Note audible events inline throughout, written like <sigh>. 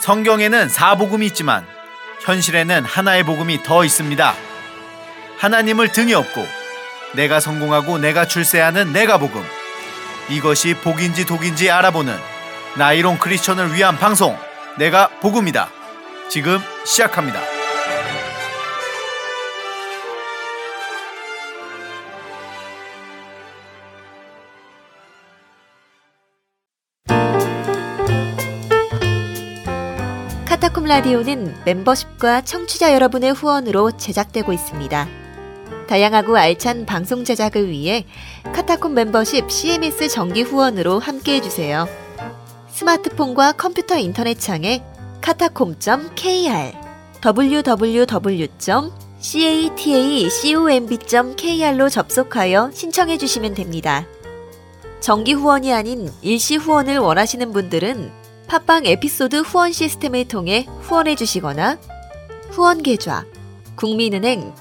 성경에는 사복음이 있지만 현실에는 하나의 복음이 더 있습니다. 하나님을 등에 업고 내가 성공하고 내가 출세하는 내가 복음. 이것이 복인지 독인지 알아보는 나이론 크리스천을 위한 방송 내가 복음이다. 지금 시작합니다. 라디오는 멤버십과 청취자 여러분의 후원으로 제작되고 있습니다. 다양하고 알찬 방송 제작을 위해 카타콤 멤버십 CMS 정기 후원으로 함께 해 주세요. 스마트폰과 컴퓨터 인터넷 창에 카타콤.kr www.catacomb.kr로 접속하여 신청해 주시면 됩니다. 정기 후원이 아닌 일시 후원을 원하시는 분들은 팟빵 에피소드 후원 시스템을 통해 후원해 주시거나 후원 계좌 국민은행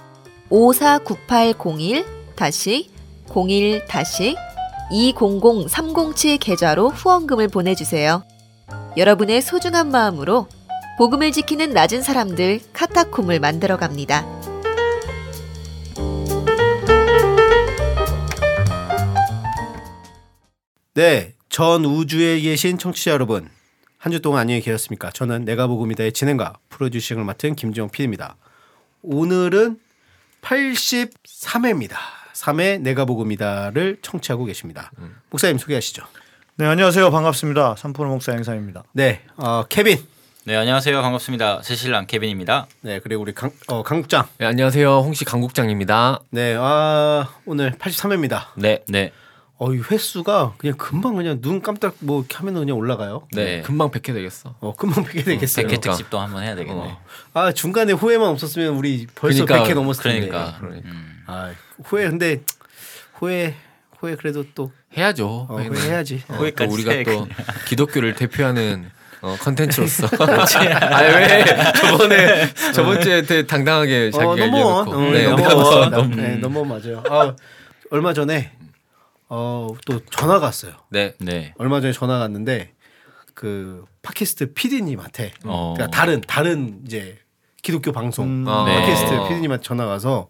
549801-01-200307 계좌로 후원금을 보내주세요. 여러분의 소중한 마음으로 복음을 지키는 낮은 사람들 카타콤을 만들어 갑니다. 네, 전 우주에 계신 청취자 여러분, 한 주 동안 안녕히 계셨습니까? 저는 내가 복음이다의 진행과 프로듀싱을 맡은 김지영 PD입니다. 오늘은 83회입니다. 3회 내가 복음이다를 청취하고 계십니다. 목사님 소개하시죠. 네 안녕하세요 반갑습니다 삼프로 목사 양상입니다. 네, 어, 케빈. 네 안녕하세요 반갑습니다 새신랑 케빈입니다. 네, 그리고 우리 강, 어, 강국장. 네, 안녕하세요. 홍씨 강국장입니다. 네, 아, 오늘 83회입니다. 네. 네. 어, 이 횟수가 그냥 금방 그냥 눈 깜짝 뭐 이렇게 하면 그냥 올라가요. 네. 금방 100회 되겠어. 어, 금방 100개 되겠어요. 백회 특집도 한번 해야 되겠네. 어. 아, 중간에 후회만 없었으면 우리 벌써 그러니까, 100개 넘었을 텐데. 그러니까. 그러니까. 음. 아, 후회 근데 후회 후회 그래도 또 해야죠. 어, 회는. 후회 해야지. 어, 후회까지 또 우리가 해, 또 기독교를 대표하는 어, 컨텐츠로서. <laughs> 아니 왜 저번에 저번 주에 되게 당당하게 자기가 어, 넘버원. 어, 네. 넘버원. 네, 넘버원 맞아요. 아, 얼마 전에 어, 또 전화가 왔어요. 네. 네. 얼마 전에 전화가 왔는데 그 팟캐스트 PD님한테 어. 그러니까 다른 다른 이제 기독교 방송 음. 어. 네. 팟캐스트 PD님한테 전화가 와서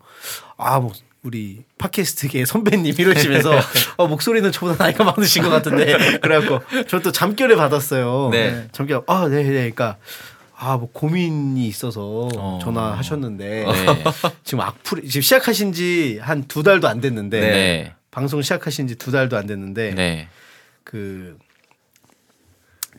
아, 뭐 우리 팟캐스트계 선배님 이러시면서 <laughs> 어, 목소리는 저보다 나이가 많으신 것 같은데 <laughs> 그래갖고 저 또 잠결에 받았어요. 네. 잠결 아, 네, 네. 그러니까 아, 뭐 고민이 있어서 어. 전화하셨는데 네. 지금 악플 지금 시작하신 지 한 두 달도 안 됐는데 네. 방송 시작하신 지 두 달도 안 됐는데 네. 그,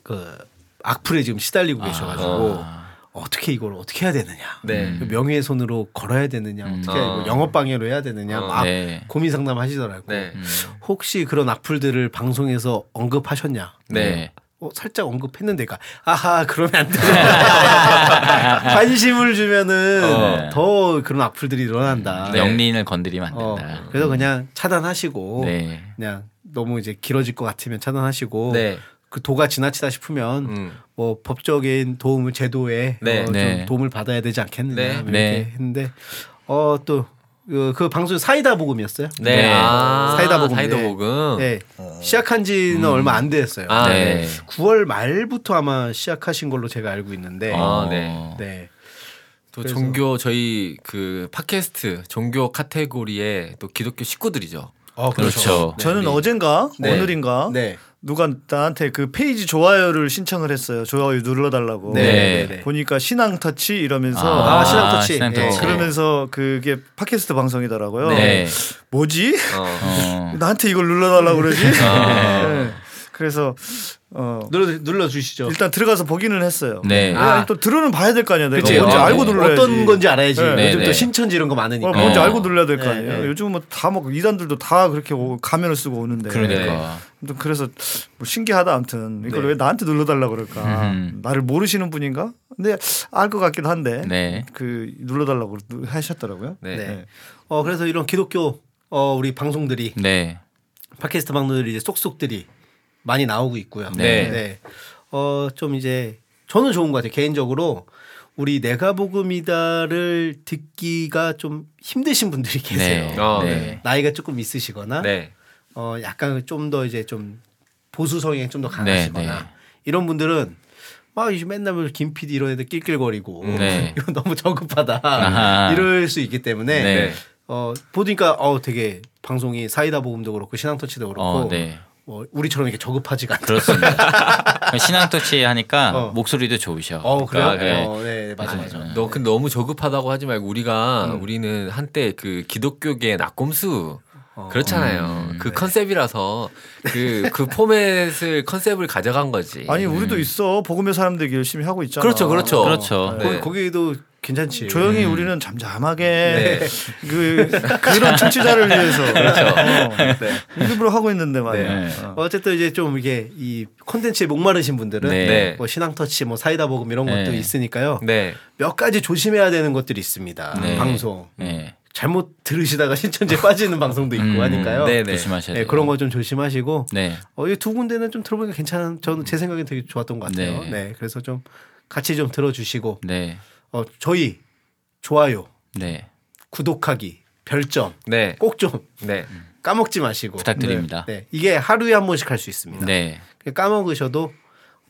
그 악플에 지금 시달리고 계셔가지고 아. 어떻게 이걸 어떻게 해야 되느냐. 네. 그 명예훼손으로 걸어야 되느냐. 음. 어떻게 어. 뭐 영업 방해로 해야 되느냐. 어. 막 네. 고민 상담 하시더라고요. 네. 음. 혹시 그런 악플들을 방송에서 언급하셨냐? 네. 어, 살짝 언급했는데, 가 아하, 그러면 안 된다. <laughs> 관심을 주면은 어. 더 그런 악플들이 일어난다. 네. 영린을 건드리면 안 어, 된다. 그래서 그냥 차단하시고, 네. 그냥 너무 이제 길어질 것 같으면 차단하시고, 네. 그 도가 지나치다 싶으면 음. 뭐 법적인 도움을 제도에 네. 어, 좀 네. 도움을 받아야 되지 않겠느냐 네. 이렇게 네. 했는데 어 또 그, 그 방송 사이다 복음이었어요. 네. 네. 아, 사이다 복음. 사이다 네. 복음. 네. 시작한 지는 음. 얼마 안 됐어요. 아, 네. 네. 9월 말부터 아마 시작하신 걸로 제가 알고 있는데 아, 어. 네. 네. 또 그래서- 종교 저희 그 팟캐스트 종교 카테고리에 또 기독교 식구들이죠. 어, 그렇죠. 네. 저는 어젠가 네. 오늘인가 네. 누가 나한테 그 페이지 좋아요를 신청을 했어요. 좋아요 눌러달라고. 네. 네. 네. 보니까 신앙 터치 이러면서 아, 신앙 터치. 신앙 네. 터치. 그러면서 그게 팟캐스트 방송이더라고요. 네. 뭐지? 어. 어. 나한테 이걸 눌러달라고 그러지? 아. <laughs> 네. 그래서 어 눌러 눌러 주시죠. 일단 들어가서 보기는 했어요. 네. 아, 아. 또 들어는 봐야 될 거 아니야. 내가 그치? 뭔지 어, 알고 네. 눌러야지. 어떤 건지 알아야지. 네. 요즘 네, 또 네. 신천지 이런 거 많으니까. 어, 뭔지 어. 알고 눌러야 될거 네, 아니에요. 네. 요즘은 뭐다뭐 이단들도 다 그렇게 오- 가면을 쓰고 오는데. 그러니까. 아무튼 그래서 뭐 신기하다 아무튼 이걸 네. 왜 나한테 눌러달라 그럴까? 음. 나를 모르시는 분인가? 근데 알 것 같긴 한데 네. 그 눌러달라고 하셨더라고요. 네. 네. 어 그래서 이런 기독교 어 우리 방송들이 네. 팟캐스트 방송들이 이제 쏙쏙들이 많이 나오고 있고요. 네. 어, 좀 이제 저는 좋은 것 같아요. 개인적으로 우리 내가 복음이다를 듣기가 좀 힘드신 분들이 계세요. 네. 어, 네. 네. 나이가 조금 있으시거나 네. 어, 약간 좀 더 이제 좀 보수 성향이 좀 더 강하시거나 네, 네. 이런 분들은 막 이제 맨날 뭐김 PD 이런 애들 낄낄거리고 네. <laughs> 이거 너무 저급하다 아하. 이럴 수 있기 때문에 네. 어 보니까 어 되게 방송이 사이다 보험도 그렇고 신앙터치도 그렇고 어, 네. 어, 우리처럼 이렇게 저급하지가 않다. 그렇습니다. <laughs> 신앙 터치 하니까 어. 목소리도 좋으셔. 어 그래요? 그러니까, 네. 어, 네 맞아 맞아. 너 근데 너무 저급하다고 하지 말고 우리가 음. 우리는 한때 그 기독교계 낙곰수 그렇잖아요. 음, 그 네. 컨셉이라서 그 그 포맷을 컨셉을 가져간 거지. 아니 우리도 있어 복음의 사람들이 열심히 하고 있잖아. 그렇죠, 그렇죠. 그렇죠. 네. 거기 거기도 괜찮지. 조용히 음. 우리는 잠잠하게 <laughs> 그 그런 청취자를 위해서 <laughs> 어, 일부러 하고 있는데 말이야. 네. 어. 어쨌든 이제 좀 이게 이 콘텐츠에 목마르신 분들은 네. 네. 뭐 신앙 터치, 뭐 사이다 복음 이런 네. 것도 있으니까요. 네. 몇 가지 조심해야 되는 것들이 있습니다. 네. 방송 네. 잘못 들으시다가 신천지에 <laughs> 빠지는 방송도 있고 음, 하니까요. 네, 네. 조심하셔야 네, 돼요. 그런 거 좀 조심하시고 네. 어, 이두 군데는 좀 들어보니까 괜찮은 저는 제 생각엔 되게 좋았던 것 같아요. 네. 네. 그래서 좀 같이 좀 들어주시고 네. 어, 저희 좋아요, 네. 구독하기, 별점 네. 꼭 좀 네. 까먹지 마시고 부탁드립니다. 네. 이게 하루에 한 번씩 할 수 있습니다. 네. 까먹으셔도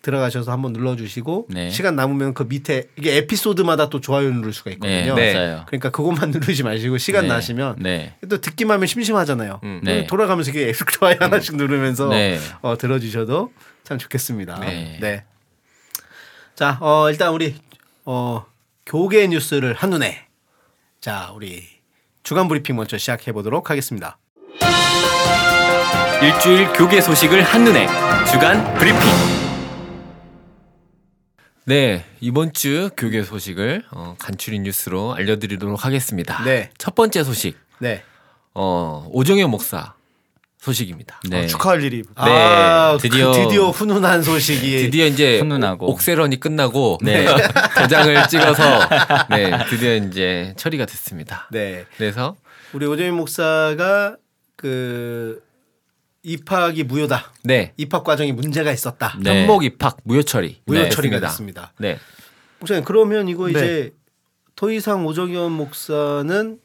들어가셔서 한번 눌러주시고 네. 시간 남으면 그 밑에 이게 에피소드마다 또 좋아요 누를 수가 네. 있거든요. 네. 맞아요. 그러니까 그것만 <laughs> 누르지 마시고 시간 네. 나시면 네. 또 듣기만 하면 심심하잖아요. 음. 네. 돌아가면서 이게 좋아요 하나씩 누르면서 네. 어, 들어주셔도 참 좋겠습니다. 네. 네. 자, 어, 일단 우리 어, 교계 뉴스를 한 눈에 자, 우리 주간 브리핑 먼저 시작해 보도록 하겠습니다. 일주일 교계 소식을 한 눈에 주간 브리핑. 네. 이번 주 교계 소식을 어, 간추린 뉴스로 알려드리도록 하겠습니다. 네. 첫 번째 소식. 네. 어, 오정현 목사 소식입니다. 네. 어, 축하할 일이 아, 드디어- 그 드디어 훈훈한 소식이 <laughs> 드디어 이제 훈훈하고. 옥세런이 끝나고 네. <laughs> 도장을 찍어서 <laughs> 네 드디어 이제 처리가 됐습니다. 네. 그래서 우리 오재민 목사가 그 입학이 무효다. 네 입학 과정이 문제가 있었다. 네. 현목 입학 무효 처리 무효 네, 처리가. 됐습니다. 네 목사님 그러면 이거 네. 이제 더 이상 오정현 목사는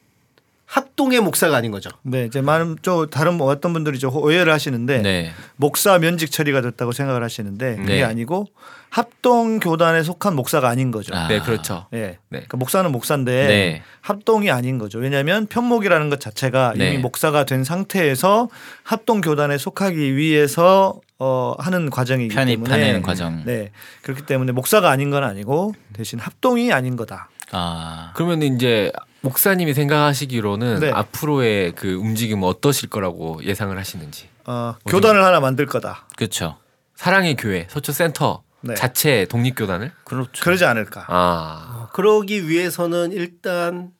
합동의 목사가 아닌 거죠. 네, 이제 많은 저 다른 뭐 어떤 분들이 저 오해를 하시는데 네. 목사 면직 처리가 됐다고 생각을 하시는데 그게 네. 아니고 합동 교단에 속한 목사가 아닌 거죠. 아. 네, 그렇죠. 예. 네. 그러니까 목사는 목사인데 네. 합동이 아닌 거죠. 왜냐하면 편목이라는 것 자체가 네. 이미 목사가 된 상태에서 합동 교단에 속하기 위해서 어 하는 과정이기 편입하는 때문에 과정. 네. 그렇기 때문에 목사가 아닌 건 아니고 대신 합동이 아닌 거다. 아. 그러면 이제 목사님이 생각하시기로는 네. 앞으로의 그 움직임은 어떠실 거라고 예상을 하시는지 어, 교단을 하나 만들 거다. 그렇죠. 사랑의 교회 서초 센터 네. 자체 독립 교단을 그렇죠. 그러지 않을까. 아 어, 그러기 위해서는 일단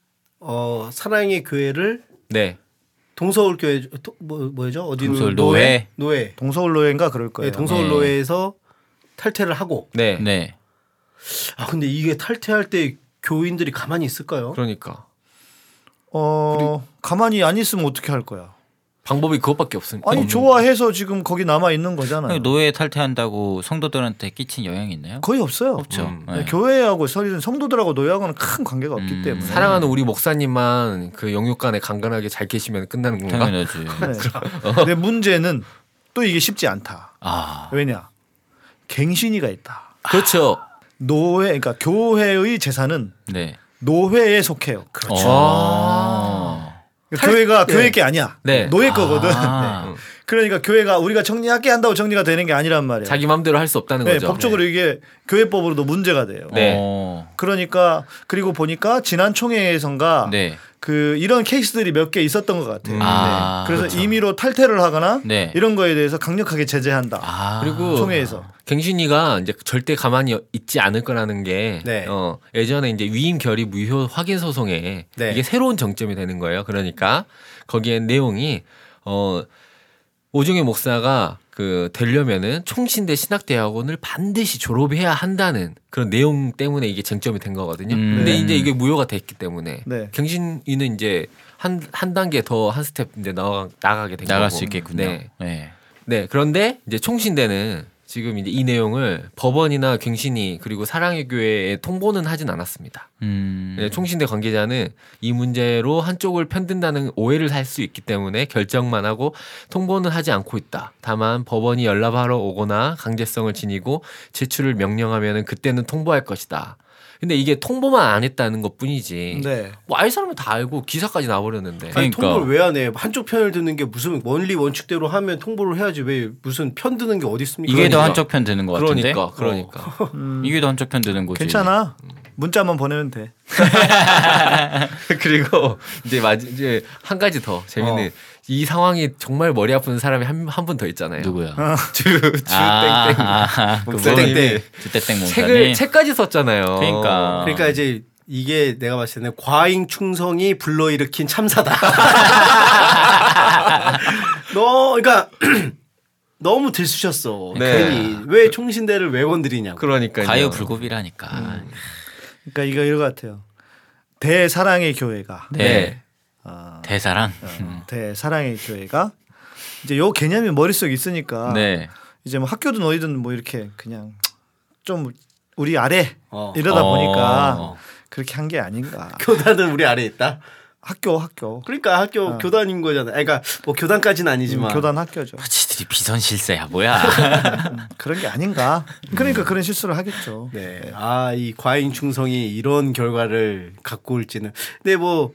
어, 사랑의 교회를 네. 동서울 교회 도- 뭐 뭐죠? 어디 동서울 노회. 노회. 동서울로인가 그럴 네, 거예요. 동서울 네. 노회에서 탈퇴를 하고. 네. 네. 아 근데 이게 탈퇴할 때 교인들이 가만히 있을까요? 그러니까 어 가만히 안 있으면 어떻게 할 거야? 방법이 그것밖에 없으니까. 아니 좋아해서 지금 거기 남아 있는 거잖아요. 노예 탈퇴한다고 성도들한테 끼친 영향이 있나요? 거의 없어요. 없죠. 음. 네. 네, 교회하고 사실은 성도들하고 노예하고는 큰 관계가 없기 음. 때문에 사랑하는 우리 목사님만 그 영육간에 간간하게 잘 계시면 끝나는 건가? 당연하지. <laughs> 네. 근데 문제는 또 이게 쉽지 않다. 아. 왜냐? 갱신이가 있다. 그렇죠. 노회 그러니까 교회의 재산은 네. 노회에 속해요. 그렇죠. 아. 그러니까 교회가 네. 교회 게 아니야. 네. 노예 거거든. 아. <laughs> 네. 그러니까 교회가 우리가 정리할게 한다고 정리가 되는 게 아니란 말이에요. 자기 마음대로 할 수 없다는 네, 거죠. 법적으로 이게 교회법으로도 문제가 돼요. 네. 어. 그러니까 그리고 보니까 지난 총회에선가 네. 그 이런 케이스들이 몇 개 있었던 것 같아요. 음. 아, 네. 그래서 그렇죠. 임의로 탈퇴를 하거나 네. 이런 거에 대해서 강력하게 제재한다. 아. 그리고 총회에서. 갱신위가 이제 절대 가만히 있지 않을 거라는 게 네. 어, 예전에 이제 위임 결의 무효 확인 소송에 네. 이게 새로운 쟁점이 되는 거예요. 그러니까 거기에 내용이 어 오정현 목사가 그 되려면은 총신대 신학대학원을 반드시 졸업해야 한다는 그런 내용 때문에 이게 쟁점이 된 거거든요. 음. 근데 네. 이제 이게 무효가 됐기 때문에 네. 갱신위는 이제 한 한 단계 더 한 스텝 이제 나가 나가게 된 나갈 거고. 수 있겠군요. 네. 네. 네. 그런데 이제 총신대는 지금 이제 이 내용을 법원이나 갱신이 그리고 사랑의 교회에 통보는 하진 않았습니다. 음. 네, 총신대 관계자는 이 문제로 한쪽을 편든다는 오해를 살 수 있기 때문에 결정만 하고 통보는 하지 않고 있다. 다만 법원이 연락하러 오거나 강제성을 지니고 제출을 명령하면은 그때는 통보할 것이다. 근데 이게 통보만 안 했다는 것 뿐이지. 네. 뭐 알 사람은 다 알고 기사까지 나버렸는데. 아니 그러니까. 통보를 왜 안 해? 한쪽 편을 듣는 게 무슨 원리 원칙대로 하면 통보를 해야지 왜 무슨 편 드는 게 어디 있습니까? 이게 더 그러니까. 한쪽 편 드는 것 같은데. 그러니까 그러니까. <laughs> 이게 더 한쪽 편 드는 거지. 괜찮아. 문자만 보내면 돼. <laughs> <laughs> 그리고 이제 맞 이제 한 가지 더 재밌는 이 상황이 정말 머리 아픈 사람이 한 한 분 더 있잖아요. 누구야? <laughs> 주주 아, 땡땡 아, 주땡땡 목사님. 책을 책까지 썼잖아요. 그러니까. 그러니까 이제 이게 내가 봤을 때는 과잉 충성이 불러일으킨 참사다. <laughs> 너 그러니까 <clears throat> 너무 들쑤셨어. 네. 괜히 왜 총신대를 왜 건드리냐고. 그러니까요. 과유불급이라니까. 그러니까 이거 이거 같아요. 대사랑의 교회가 네. 아, 대사랑. 대사랑의 교회가 이제 요 개념이 머릿속에 있으니까 네. 이제 뭐 학교든 어디든 뭐 이렇게 그냥 좀 우리 아래 어. 이러다 어. 보니까 그렇게 한 게 아닌가. 교단은 우리 아래 있다. 학교 학교 그러니까 학교 어. 교단인 거잖아. 그러니까 뭐 교단까지는 아니지만 음, 교단 학교죠. 지들이 비선 실세야 뭐야? <laughs> 그런 게 아닌가. 그러니까 그런 실수를 하겠죠. 네. 아, 이 과잉 충성이 이런 결과를 갖고 올지는. 근데 뭐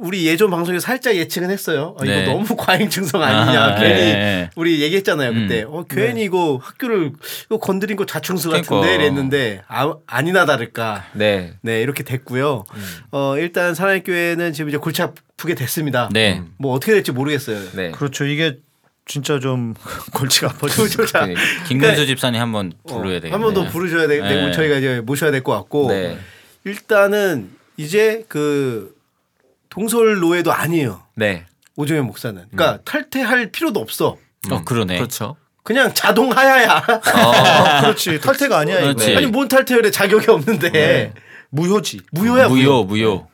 우리 예전 방송에서 살짝 예측은 했어요. 아, 네. 이거 너무 <laughs> 과잉 충성 아니냐. 아, 괜히 네. 우리 얘기했잖아요 그때. 음. 어, 괜히 이거 학교를 이거 건드린 거 자충수 같은데 그러니까. 이랬는데 아, 아니나 다를까. 네. 네 이렇게 됐고요. 어 일단 사랑교회는 지금 이제 골치 아프게 됐습니다. 네. 뭐 어떻게 될지 모르겠어요. 네. 그렇죠. 이게 진짜 좀 <laughs> 골치가 아파졌어요. 자, 네. 김근수 집사님 한번 부르야 되겠네. 한번 더 부르셔야 되, 네. 고 저희가 이제 모셔야 될 것 같고 네. 일단은 이제 그 동설 노예도 아니에요. 네. 오정현 목사는. 그러니까 탈퇴할 필요도 없어. 어 그러네. 그렇죠. 그냥 자동 하야야. 아, 그렇지. 탈퇴가 아니야 이거. 그렇지. 아니 뭔 탈퇴율에 자격이 없는데 무효지. 무효야 무효 무효.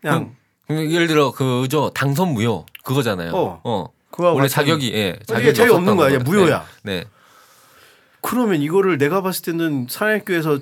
그냥 그럼 예를 들어 그죠 당선 무효 그거잖아요. 어. 어. 그거와 원래. 자격이 예 이게 자격이 자격 없었던 없는 거야. 이제 거예요. 무효야. 네. 네. 그러면 이거를 내가 봤을 때는 사랑의 교회에서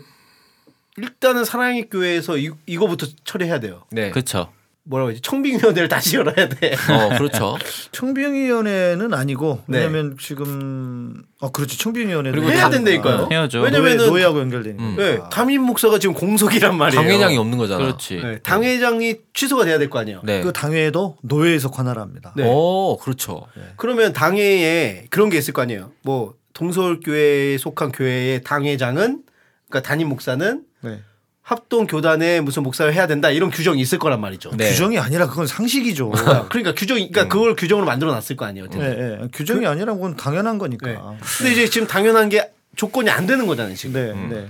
일단은 사랑의 교회에서 이, 이거부터 처리해야 돼요. 네. 네. 그렇죠. 뭐라고 하지? 청빙위원회를 다시 열어야 돼. 어 그렇죠. <laughs> 청빙위원회는 아니고 네. 왜냐면 지금 아 그렇지 청빙위원회 그리고 해야 다- 된다니까요. 해야죠. 왜냐면은 노예, 하고 연결되니까. 음. 네, 담임 목사가 지금 공석이란 말이에요. 당회장이 없는 거잖아. 그렇지. 네, 당회장이 취소가 돼야 될 거 아니에요. 네. 그 당회에도 노예에서 관할합니다. 네. 오 그렇죠. 그러면 당회에 그런 게 있을 거 아니에요. 뭐 동서울교회에 속한 교회의 당회장은 그러니까 담임 목사는 네. 합동 교단의 무슨 목사를 해야 된다 이런 규정이 있을 거란 말이죠. 네. 규정이 아니라 그건 상식이죠. <laughs> 그러니까 규정이 그러니까 그걸 규정으로 만들어 놨을 거 아니에요. 예, 어쨌든. 예. 규정이 아니라 그건 당연한 거니까. 네. 근데 이제 지금 당연한 게 조건이 안 되는 거잖아요, 지금. 네, 네.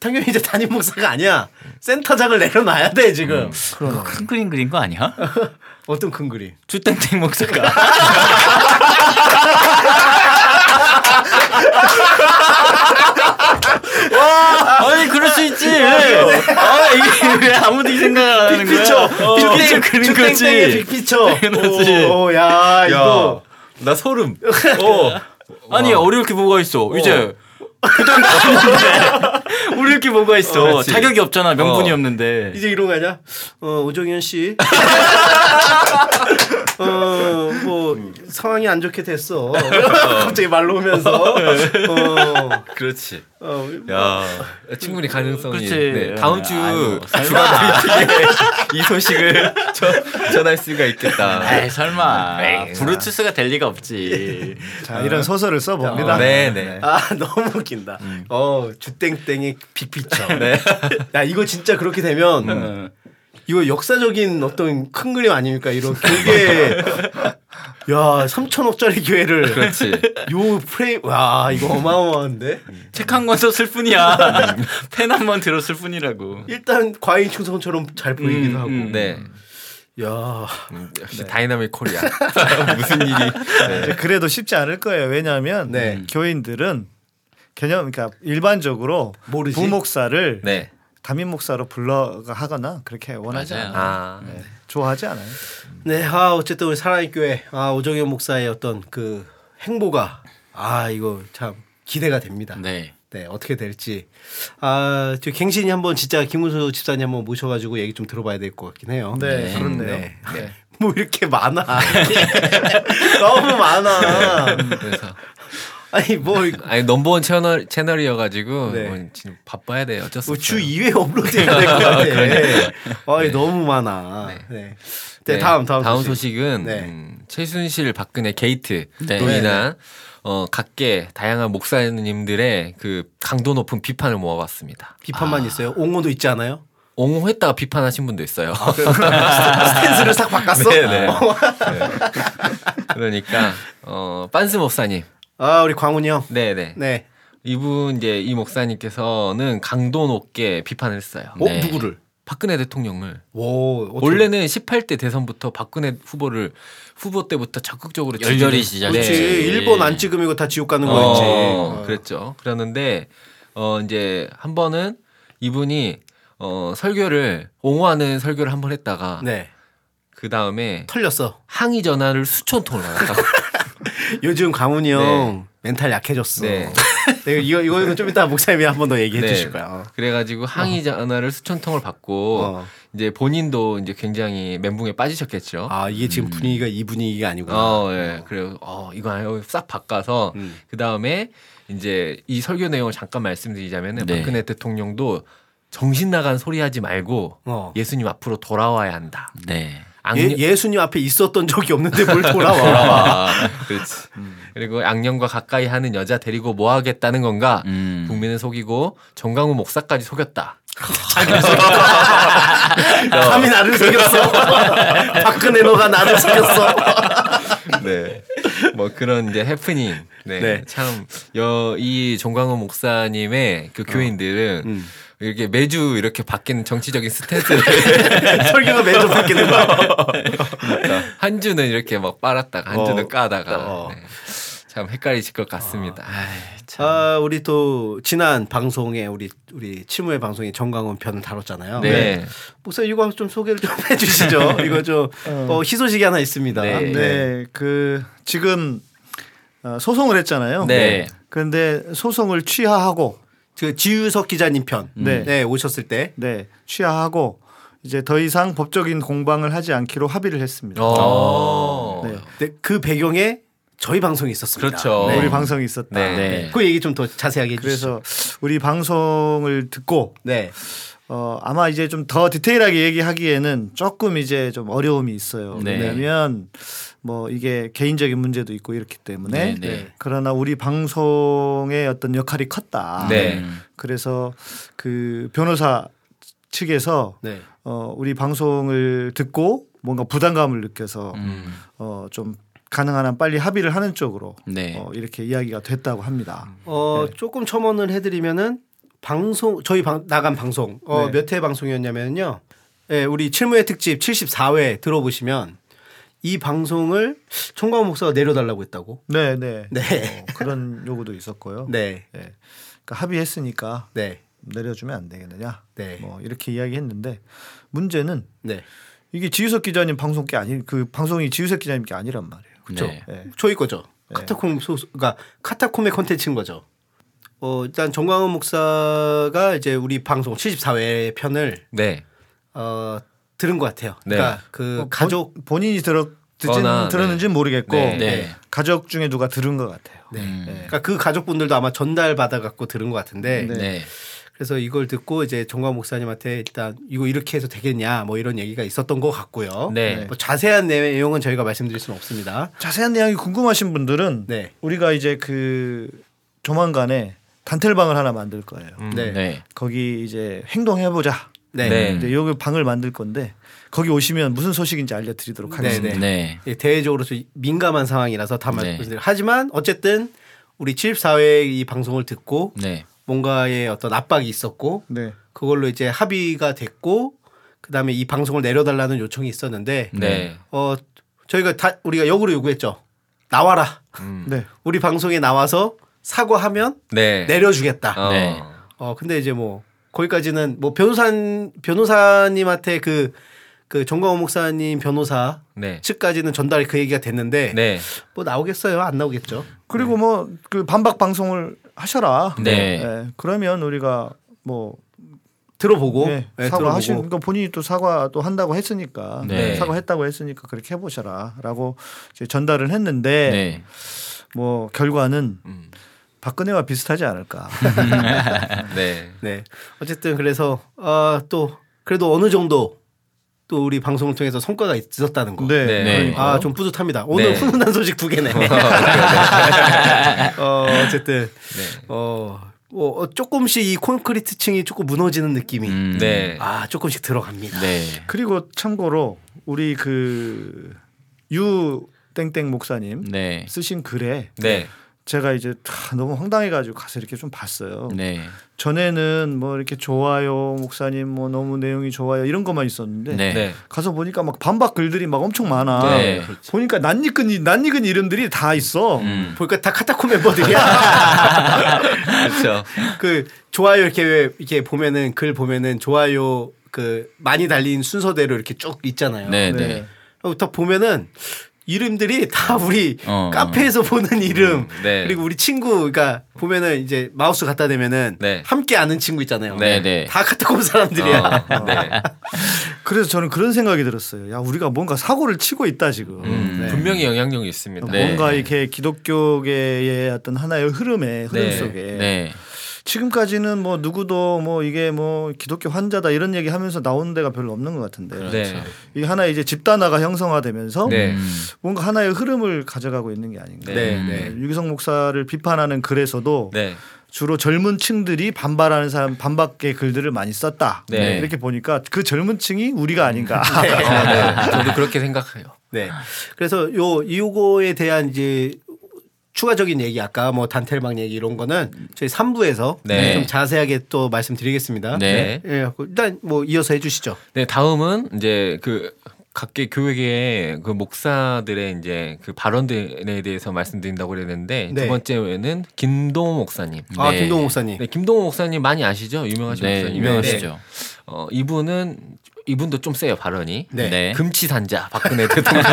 당연히 이제 담임 목사가 아니야. 센터장을 내려놔야 돼, 지금. 그러나. 큰 그림 그린 거 아니야? <laughs> 어떤 큰 그림. 주땡땡 목사가. <laughs> 아니 그럴 수 있지. 아 이게 왜 아무도 이 생각 안 하는 거야? 빅피처. 어, 빅피처 그린 주땡땡의 거지. 빅피처. 오, 오, 야, 이거. 나 소름. <laughs> 어. 아니 어려울 게 뭐가 있어? 이제 그다음 없는데 어려울 게 뭐가 있어? 어. <laughs> 자격이 없잖아. 명분이 어. 없는데. 이제 이런 거 아니야? 어, 오정현 씨. <laughs> 어, 뭐, 상황이 안 좋게 됐어. <laughs> 갑자기 말로 오면서. 어, 그렇지. 어, 야 충분히 가능성이. 그렇지. 네. 다음 주 아이고, 주간 브리핑에 이 소식을 <laughs> 전, 전할 수가 있겠다. 에이 설마 에이, 브루투스가 될 리가 없지. <laughs> 자, 이런 소설을 써봅니다. 네, 네. 아, 너무 웃긴다. 어, 주땡땡의 빅피처. 야, 이거 진짜 그렇게 되면 음. 이거 역사적인 어떤 큰 그림 아닙니까? 이런 교계 <laughs> 야, 3천억짜리 교회를 그렇지. 요 프레임 와, 이거 어마어마한데. 책 한 권 썼을 뿐이야. <laughs> 펜 한 번 들었을 뿐이라고. 일단 과잉 충성처럼 잘 보이기도 음, 하고. 음. 네. 야, 음, 역시 Dynamic Korea. <laughs> 무슨 일이. 이제 그래도 쉽지 않을 거예요. 왜냐하면 네. 교인들은 개념 그러니까 일반적으로 모르지? 부목사를 네. 담임 목사로 불러가 하거나 그렇게 원하지 맞아요. 않아요. 아. 네. 좋아하지 않아요. 네, 아 어쨌든 우리 사랑의 교회, 아 오정현 목사의 어떤 그 행보가 아 이거 참 기대가 됩니다. 네. 네, 어떻게 될지. 아, 저 갱신이 한번 진짜 김문수 집사님 한번 모셔가지고 얘기 좀 들어봐야 될 것 같긴 해요. 네, 그렇네요. 네. 네. <laughs> 뭐 이렇게 많아. <laughs> 너무 많아. 그래서 아니 뭐, <laughs> 아니 넘버원 채널 채널이어가지고 네. 뭐 지금 바빠야 돼 어쩔 수뭐 없어요. 주 2회 업로드해야 될것 <laughs> 같아. 아니 네. 너무 많아. 네. 네. 네. 다음 다음, 다음 소식. 소식은 네. 음, 최순실 박근혜 게이트로 네. 인한 어 각계 다양한 목사님들의 그 강도 높은 비판을 모아봤습니다. 비판만 있어요. 옹호도 있지 않아요? 옹호했다가 비판하신 분도 있어요. <laughs> 스탠스를 싹 바꿨어? 네, 네. 네. 그러니까 어 빤스 목사님, 아 우리 광훈이 형. 네, 네. 네. 이분 이제 이 목사님께서는 강도 높게 비판을 했어요. 어 네. 누구를? 박근혜 대통령을 오 어떻게- 원래는 18대 대선부터 박근혜 후보를 후보 때부터 적극적으로 열렬히 시작. 그렇지. 네. 일본 안 찍으면 이거 다 지옥 가는 어, 거였지. 그랬죠. 그랬는데 어 이제 한 번은 이분이 어 설교를 옹호하는 설교를 한 번 했다가 네. 그 다음에 털렸어. 항의 전화를 수천 통을 받았다고. <laughs> <laughs> 요즘 강훈이 형 멘탈 약해졌어. 네. <laughs> 네, 이거 이거 이거 좀 이따 목사님이 한 번 더 얘기해 네. 주실 거야. 그래가지고 항의 전화를 수천 통을 받고 어. 이제 본인도 이제 굉장히 멘붕에 빠지셨겠죠. 아 이게 지금 분위기가 이 분위기가 아니구나. 어, 예. 그래요. 어, 이거 아니에요. 싹 바꿔서 음. 그 다음에 이제 이 설교 내용을 잠깐 말씀드리자면은 네. 박근혜 대통령도 정신 나간 소리 하지 말고 어. 예수님 앞으로 돌아와야 한다. 네. 예, 예수님 앞에 있었던 적이 없는데 뭘 <laughs> 돌아와. 돌아와. <laughs> 그렇지. 그리고 악령과 가까이 하는 여자 데리고 뭐 하겠다는 건가? 음. 국민을 속이고 정강훈 목사까지 속였다. 감히 나를 속였어. <laughs> 박근혜 너가 나를 속였어. 네. 뭐 그런 이제 해프닝. 네. 네. 참, 여, 이 정광훈 목사님의 그 교인들은 음. 이렇게 매주 이렇게 바뀌는 정치적인 스탠스를 <laughs> 설교가 매주 바뀌는 거야. 한 주는 이렇게 막 빨았다가 한 주는 어. 까다가 어. 네. 참 헷갈리실 것 같습니다. 아, 우리 또 지난 방송에 우리 우리 치무의 방송에 정강훈 편을 다뤘잖아요. 네. 목사 이거 좀 소개를 좀 <laughs> 해주시죠. 이거 좀 어, 희소식이 하나 있습니다. 네. 네, 그 지금 어, 소송을 했잖아요. 네. 그런데 소송을 취하하고 그 지유석 기자님 편, 네. 네, 오셨을 때, 네, 취하하고 이제 더 이상 법적인 공방을 하지 않기로 합의를 했습니다. 어. 네. 네, 그 배경에 저희 방송이 있었습니다. 그렇죠. 네. 우리 방송이 있었다. 네. 네. 그 얘기 좀 더 자세하게 해주시죠. 그래서 우리 방송을 듣고 네, 어, 아마 이제 좀 더 디테일하게 얘기하기에는 조금 이제 좀 어려움이 있어요. 네. 왜냐하면 뭐 이게 개인적인 문제도 있고 이렇기 때문에 네, 네. 그러나 우리 방송의 어떤 역할이 컸다. 네. 음. 그래서 그 변호사 측에서 네, 어, 우리 방송을 듣고 뭔가 부담감을 느껴서 음. 어, 좀 가능한 한 빨리 합의를 하는 쪽으로 네. 어, 이렇게 이야기가 됐다고 합니다. 어 조금 첨언을 해드리면은 방송 저희 방, 나간 방송 어, 네. 몇회 방송이었냐면요. 예, 우리 칠무회 특집 74회 들어보시면 이 방송을 총각 목사가 내려달라고 했다고. 네, 네. 네. 어, 그런 요구도 있었고요. 네, 예. 그러니까 합의했으니까 네, 내려주면 안 되겠느냐. 네. 뭐 이렇게 이야기했는데 문제는 네. 이게 지유석 기자님 방송 게 아니 그 방송이 지유석 기자님 게 아니란 말이에요. 그렇죠. 네. 예. 저희 거죠. 네. 카타콤 소 그러니까 카타콤의 컨텐츠인 거죠. 어 일단 정광훈 목사가 이제 우리 방송 74회 편을 네. 어 들은 것 같아요. 네. 그러니까 그 어, 가족 본, 본인이 들었 듣진 거나, 들었는지는 모르겠고 네. 네. 가족 중에 누가 들은 것 같아요. 네. 음. 그러니까 그 가족분들도 아마 전달 받아 갖고 들은 것 같은데 네. 네. 그래서 이걸 듣고 이제 정광 목사님한테 일단 이거 이렇게 해도 되겠냐 뭐 이런 얘기가 있었던 것 같고요. 네. 뭐 자세한 내용은 저희가 말씀드릴 수는 없습니다. 자세한 내용이 궁금하신 분들은 네. 우리가 이제 그 조만간에 단텔방을 하나 만들 거예요. 음. 네. 네. 거기 이제 행동해보자. 네. 네. 여기 방을 만들 건데 거기 오시면 무슨 소식인지 알려드리도록 네, 하겠습니다. 네. 예, 대외적으로 좀 민감한 상황이라서 다 네. 하지만 어쨌든 우리 74회 이 방송을 듣고 네. 뭔가의 어떤 압박이 있었고 네. 그걸로 이제 합의가 됐고 그다음에 이 방송을 내려달라는 요청이 있었는데 네. 어 저희가 다 우리가 역으로 요구했죠. 나와라. 음. 네. 우리 방송에 나와서 사과하면 네. 내려주겠다. 어. 네. 어 근데 이제 뭐 거기까지는 뭐 변호사 변호사님한테 그 그 정광호 목사님 변호사 네. 측까지는 전달이 그 얘기가 됐는데 네. 뭐 나오겠어요? 안 나오겠죠? 그리고 뭐그 반박 방송을 하셔라. 네. 예, 그러면 우리가 뭐 들어보고 예, 네, 사과하신 들어보고. 거 본인이 또 사과도 한다고 했으니까 네. 사과했다고 했으니까 그렇게 해보셔라라고 전달을 했는데 네. 뭐 결과는 음. 박근혜와 비슷하지 않을까. <laughs> 네. 네. 어쨌든 그래서 아, 또 그래도 어느 정도 또 우리 방송을 통해서 성과가 있었다는 거. 네. 네. 그러니까요. 아, 좀 뿌듯합니다. 오늘 네. 훈훈한 소식 두 개네. <laughs> 어, 어쨌든 네. 어, 뭐 어, 조금씩 이 콘크리트 층이 조금 무너지는 느낌이 음. 네. 아, 조금씩 들어갑니다. 네. 그리고 참고로 우리 그 유 땡땡 목사님 네. 쓰신 글에 네. 제가 이제 다 너무 황당해가지고 가서 이렇게 좀 봤어요. 네. 전에는 뭐 이렇게 좋아요 목사님 뭐 너무 내용이 좋아요 이런 것만 있었는데 네. 네. 가서 보니까 막 반박 글들이 막 엄청 많아. 네. 보니까 낯익은 낯익은 이름들이 다 있어. 음. 보니까 다 카타콤 멤버들이야. <laughs> 그렇죠. 그 좋아요 이렇게 왜 이렇게 보면은 글 보면은 좋아요 그 많이 달린 순서대로 이렇게 쭉 있잖아요. 네. 네. 네. 그리고 딱 보면은 이름들이 다 우리 어. 카페에서 보는 이름 네. 그리고 우리 친구 그러니까 보면은 이제 마우스 갖다 대면은 네. 함께 아는 친구 있잖아요. 네, 네. 다 카타콤 사람들이야. 어, 네. <laughs> 그래서 저는 그런 생각이 들었어요. 야 우리가 뭔가 사고를 치고 있다 지금. 음, 네. 분명히 영향력이 있습니다. 네. 뭔가 이렇게 기독교계의 어떤 하나의 흐름의 흐름 네. 속에 네. 지금까지는 뭐 누구도 뭐 이게 뭐 기독교 환자다 이런 얘기 하면서 나오는 데가 별로 없는 것 같은데 네. 이게 하나의 이제 집단화가 형성화되면서 네. 음. 뭔가 하나의 흐름을 가져가고 있는 게 아닌가. 네, 음. 네. 유기성 목사를 비판하는 글에서도 네. 주로 젊은 층들이 반발하는 사람 반박의 글들을 많이 썼다. 네. 이렇게 보니까 그 젊은 층이 우리가 아닌가. 어, 네. <laughs> 저도 그렇게 생각해요. 네. 그래서 요 요거에 대한 이제 추가적인 얘기 아까 뭐 단텔방 얘기 이런 거는 저희 3부에서 네. 좀 자세하게 또 말씀드리겠습니다. 네. 예, 일단 뭐 이어서 해주시죠. 네, 다음은 이제 그 각계 교회의 그 목사들의 이제 그 발언들에 대해서 말씀드린다고 그랬는데 네. 두 번째는 김동호 목사님. 아 네. 김동호 목사님. 네, 김동호 목사님 많이 아시죠? 유명하신 네. 목사님. 유명하시죠. 어, 이분은 이분도 좀 세요 발언이. 네. 네. 금치산자 박근혜 대통령. <laughs>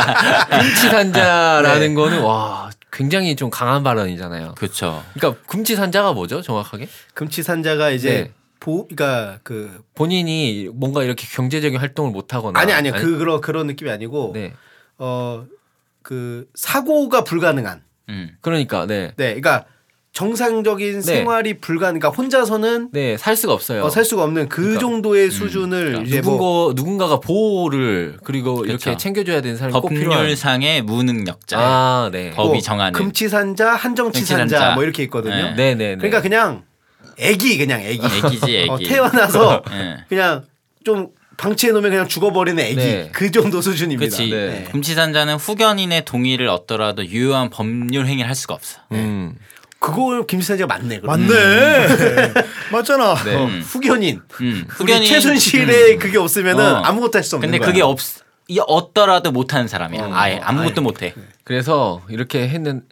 <laughs> 금치산자라는 거는 와 굉장히 좀 강한 발언이잖아요. 그렇죠. 그러니까 금치산자가 뭐죠, 정확하게? 금치산자가 이제 네. 보, 그러니까 그 본인이 뭔가 이렇게 경제적인 활동을 못 하거나 아니 아니요 그 그런 그런 느낌이 아니고 네. 어그 사고가 불가능한. 음. 그러니까 네. 네, 그러니까 정상적인 생활이 불가능. 그러니까 혼자서는 네, 살 수가 없어요. 어, 살 수가 없는 그 그러니까. 정도의 수준을 이제 누군가 뭐 누군가가 보호를 그리고 이렇게 그렇죠. 챙겨줘야 되는 사람이. 법률상의 무능력자. 아, 네. 법이 뭐 정하는. 금치산자, 한정치산자. 뭐 이렇게 있거든요. 네. 네, 네, 네. 그러니까 그냥 애기 그냥 애기. 애기지 애기. 어, 태어나서 예. 그냥 좀 방치해 놓으면 그냥 죽어버리는 애기 네. 그 정도 수준입니다. 그렇지. 네. 금치산자는 후견인의 동의를 얻더라도 유효한 법률 행위를 할 수가 없어. 음. 그거 김치산자가 맞네. 그럼. 맞네. <laughs> 맞잖아. 네. 어, 음. 후견인. 음. 후견인 최순실에 그게 없으면은 어. 아무것도 할 수 없는 근데 거야. 그게 없 이 얻더라도 못하는 사람이야. 어, 아예 어, 아무것도 아예. 못해. 그래서 이렇게 했는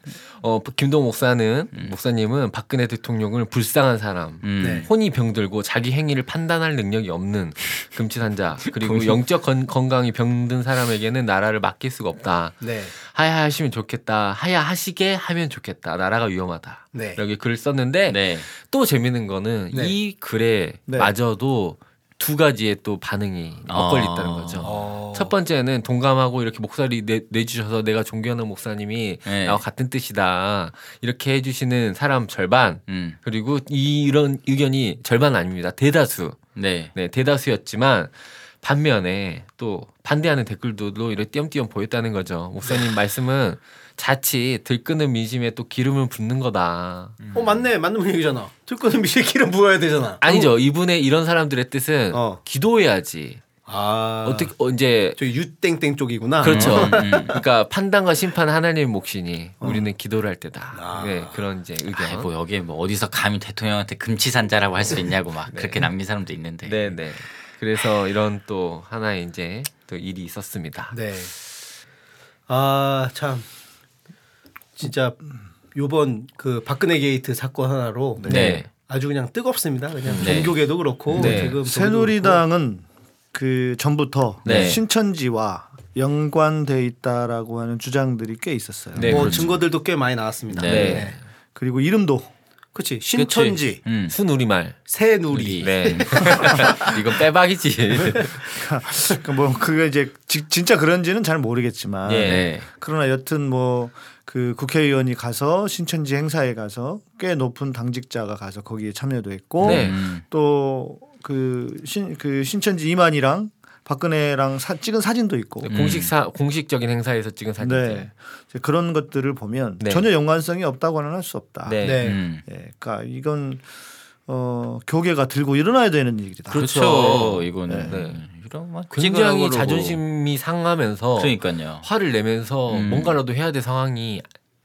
어 김동 목사는 음. 목사님은 박근혜 대통령을 불쌍한 사람, 음. 네. 혼이 병들고 자기 행위를 판단할 능력이 없는 금치산자 <laughs> 그리고 영적 건, 건강이 병든 사람에게는 나라를 맡길 수가 없다. 네. 하야 하시면 좋겠다. 하야 하시게 하면 좋겠다. 나라가 위험하다. 네. 이렇게 글을 썼는데 네. 또 재밌는 거는 네. 이 글에 네. 마저도 두 가지의 또 반응이 엇갈려 있다는 어. 거죠. 어. 첫 번째는 동감하고 이렇게 목소리 내, 내주셔서 내가 존경하는 목사님이 네. 나와 같은 뜻이다 이렇게 해주시는 사람 절반 음. 그리고 이, 이런 의견이 절반 아닙니다 대다수 네. 네 대다수였지만 반면에 또 반대하는 댓글들도 이렇게 띄엄띄엄 보였다는 거죠 목사님 말씀은 자칫 들끄는 민심에 또 기름을 붓는 거다 어 맞네 맞는 얘기잖아. 들고는 미실기름 부어야 되잖아. 아니죠 이분의 이런 사람들의 뜻은 어. 기도해야지 아 어떻게 어, 이제 저 유땡땡 쪽이구나. 그렇죠. 음, 음. 그러니까 판단과 심판 하나님의 몫이니 우리는 기도를 할 때다. 아. 네, 그런 이제 의견. 아이, 뭐 여기에 뭐 어디서 감히 대통령한테 금치산자라고 할 수 있냐고 막 그렇게 남긴 사람도 있는데. 네, 네. 그래서 이런 또 하나의 이제 또 일이 있었습니다. 네. 아 참 진짜 요번 그 박근혜 게이트 사건 하나로 네. 아주 그냥 뜨겁습니다. 그냥 네. 종교계도 그렇고 네. 지금 새누리당은 그 전부터 네. 신천지와 연관돼 있다라고 하는 주장들이 꽤 있었어요. 네, 뭐 그렇죠. 증거들도 꽤 많이 나왔습니다. 네. 네. 그리고 이름도 그렇지 신천지, 음. 순우리말. 새누리. 네. <laughs> 이건 빼박이지. 그뭐 그게 이제 지- 진짜 그런지는 잘 모르겠지만 예. 네. 그러나 여튼 뭐 그 국회의원이 가서 신천지 행사에 가서 꽤 높은 당직자가 가서 거기에 참여도 했고 네. 음. 또그 신 그 신천지 이만희랑 박근혜랑 사, 찍은 사진도 있고 네, 공식 사 공식적인 행사에서 찍은 사진들. 네 이제 그런 것들을 보면 네. 전혀 연관성이 없다고는 할 수 없다. 네. 네. 음. 예, 그러니까 이건 어 교계가 들고 일어나야 되는 일이다. 그렇죠. 이거는 네. 이런 뭐 굉장히 자존심이 상하면서 그러니까요. 화를 내면서 음. 뭔가라도 해야 될 상황이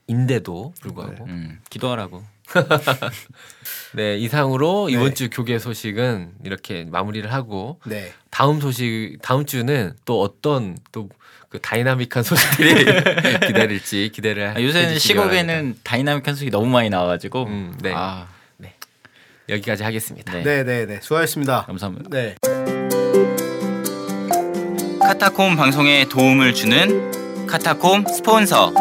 인데도 불구하고 음, 기도하라고. <laughs> 네 이상으로 이번 네. 주 교계 소식은 이렇게 마무리를 하고 네. 다음 소식 다음 주는 또 어떤 또 그 다이나믹한 소식들이 <laughs> 기다릴지 기대를 아, 요새는 시국에는 바랍니다. 다이나믹한 소식이 너무 많이 나와가지고 음, 네. 아, 여기까지 하겠습니다. 네. 네, 네, 네. 수고하셨습니다. 감사합니다. 네. 카타콤 방송에 도움을 주는 카타콤 스폰서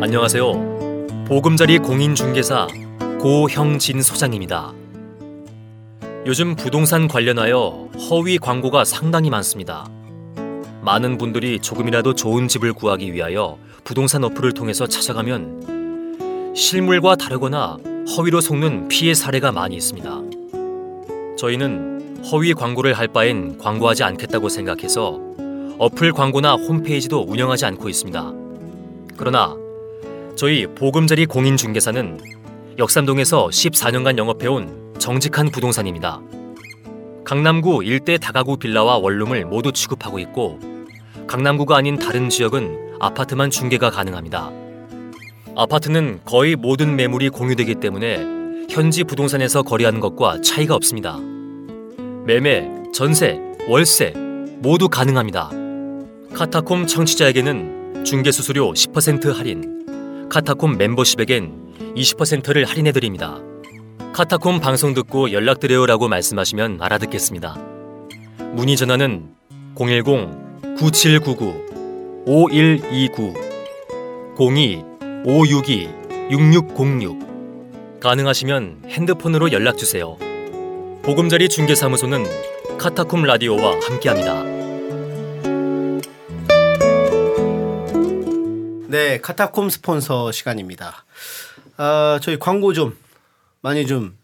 안녕하세요. 보금자리 공인중개사 고형진 소장입니다. 요즘 부동산 관련하여 허위 광고가 상당히 많습니다. 많은 분들이 조금이라도 좋은 집을 구하기 위하여 부동산 어플을 통해서 찾아가면 실물과 다르거나 허위로 속는 피해 사례가 많이 있습니다. 저희는 허위 광고를 할 바엔 광고하지 않겠다고 생각해서 어플 광고나 홈페이지도 운영하지 않고 있습니다. 그러나 저희 보금자리 공인중개사는 역삼동에서 14년간 영업해온 정직한 부동산입니다. 강남구 일대 다가구 빌라와 원룸을 모두 취급하고 있고 강남구가 아닌 다른 지역은 아파트만 중개가 가능합니다. 아파트는 거의 모든 매물이 공유되기 때문에 현지 부동산에서 거래하는 것과 차이가 없습니다. 매매, 전세, 월세 모두 가능합니다. 카타콤 청취자에게는 중개 수수료 10% 할인, 카타콤 멤버십에겐 20%를 할인해 드립니다. 카타콤 방송 듣고 연락드려요라고 말씀하시면 알아듣겠습니다. 문의 전화는 010-9799-5129 02-562-6606 가능하시면 핸드폰으로 연락 주세요. 보금자리 중개사무소는 카타콤 라디오와 함께합니다. 네, 카타콤 스폰서 시간입니다. 아, 저희 광고 좀 많이 좀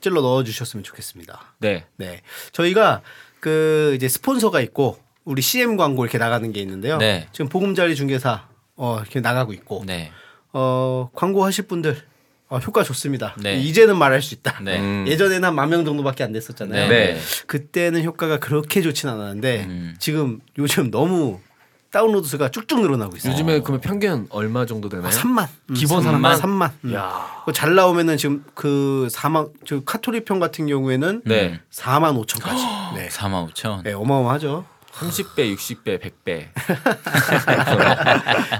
찔러 넣어 주셨으면 좋겠습니다. 네. 네. 저희가 그 이제 스폰서가 있고 우리 CM 광고 이렇게 나가는 게 있는데요. 네. 지금 보금자리 중개사 어, 이렇게 나가고 있고 네. 어, 광고 하실 분들 어, 효과 좋습니다. 네. 이제는 말할 수 있다. 네. 음. 예전에는 한 만 명 정도밖에 안 됐었잖아요. 네. 그때는 효과가 그렇게 좋진 않았는데 음. 지금 요즘 너무 다운로드 수가 쭉쭉 늘어나고 있어요. 요즘에 그러면 평균 얼마 정도 되나요? 아, 3만. 기본 3만. 3만? 3만. 음. 잘 나오면은 지금 그 4만 저 카톨릭 편 같은 경우에는 네. 4만 5천까지. <gasps> 네. 4만 5천. 네, 어마어마하죠. 30배, 60배, 100배.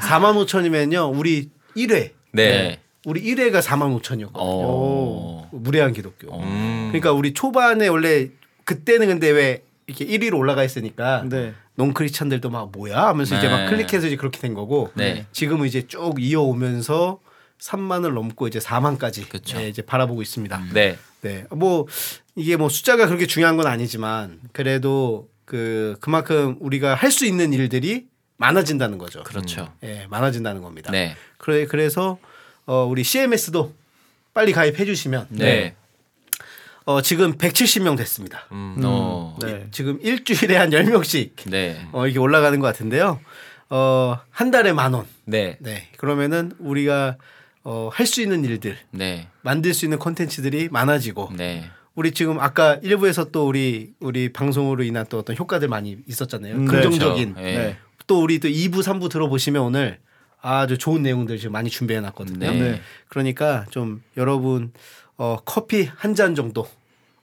4만 5천이면요. 우리 1회. 네. 우리 1회가 4만 5천이었거든요. 오. 무례한 기독교. 음. 그러니까 우리 초반에 원래 그때는 근데 왜 이렇게 1위로 올라가 있으니까 네. 농크리스찬들도 막 뭐야 하면서 이제 막 네. 클릭해서 이제 그렇게 된 거고 네. 지금은 이제 쭉 이어오면서 3만을 넘고 이제 4만까지 그쵸. 네, 이제 바라보고 있습니다. 네. 네. 뭐 이게 뭐 숫자가 그렇게 중요한 건 아니지만 그래도 그 그만큼 우리가 할 수 있는 일들이 많아진다는 거죠. 그렇죠. 예, 많아진다는 겁니다. 네. 그래 그래서 어 우리 CMS도 빨리 가입해 주시면 네. 어 지금 170명 됐습니다. 음. 어. 네. 지금 일주일에 한 10명씩 네. 어 이게 올라가는 것 같은데요. 어 한 달에 만 원. 네. 네. 그러면은 우리가 어 할 수 있는 일들, 네. 만들 수 있는 콘텐츠들이 많아지고 네. 우리 지금 아까 일부에서 또 우리 우리 방송으로 인한 또 어떤 효과들 많이 있었잖아요. 음, 긍정적인. 그렇죠. 예. 네. 또 우리 또 2부, 3부 들어보시면 오늘 아주 좋은 내용들 지금 많이 준비해 놨거든요. 네. 그러니까 좀 여러분 어 커피 한 잔 정도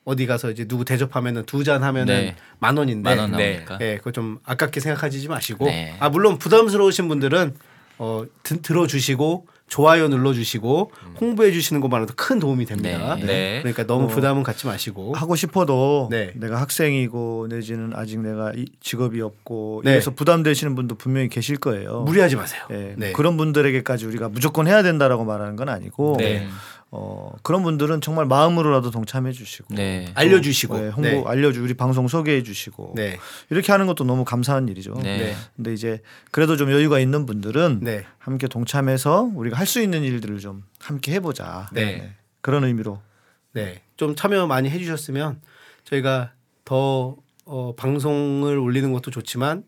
어디 가서 이제 누구 대접하면은 두 잔 하면은 네. 만 원인데 만원 네. 예, 그거 좀 아깝게 생각하지 마시고 네. 아 물론 부담스러우신 분들은 어, 드- 들어주시고 좋아요 눌러주시고 홍보해 주시는 것만으로도 큰 도움이 됩니다. 네. 네. 그러니까 너무 부담은 갖지 마시고. 하고 싶어도 네. 내가 학생이고 내지는 아직 내가 이 직업이 없고 네. 이래서 부담되시는 분도 분명히 계실 거예요. 무리하지 마세요. 예, 네. 그런 분들에게까지 우리가 무조건 해야 된다라고 말하는 건 아니고 네. 어, 그런 분들은 정말 마음으로라도 동참해 주시고 네. 알려 주시고. 네, 홍보 네. 알려 주 우리 방송 소개해 주시고 네. 이렇게 하는 것도 너무 감사한 일이죠. 네. 네. 근데 이제 그래도 좀 여유가 있는 분들은 네. 함께 동참해서 우리가 할 수 있는 일들을 좀 함께 해 보자. 네. 그런 의미로 네. 좀 참여 많이 해 주셨으면 저희가 더 어, 방송을 올리는 것도 좋지만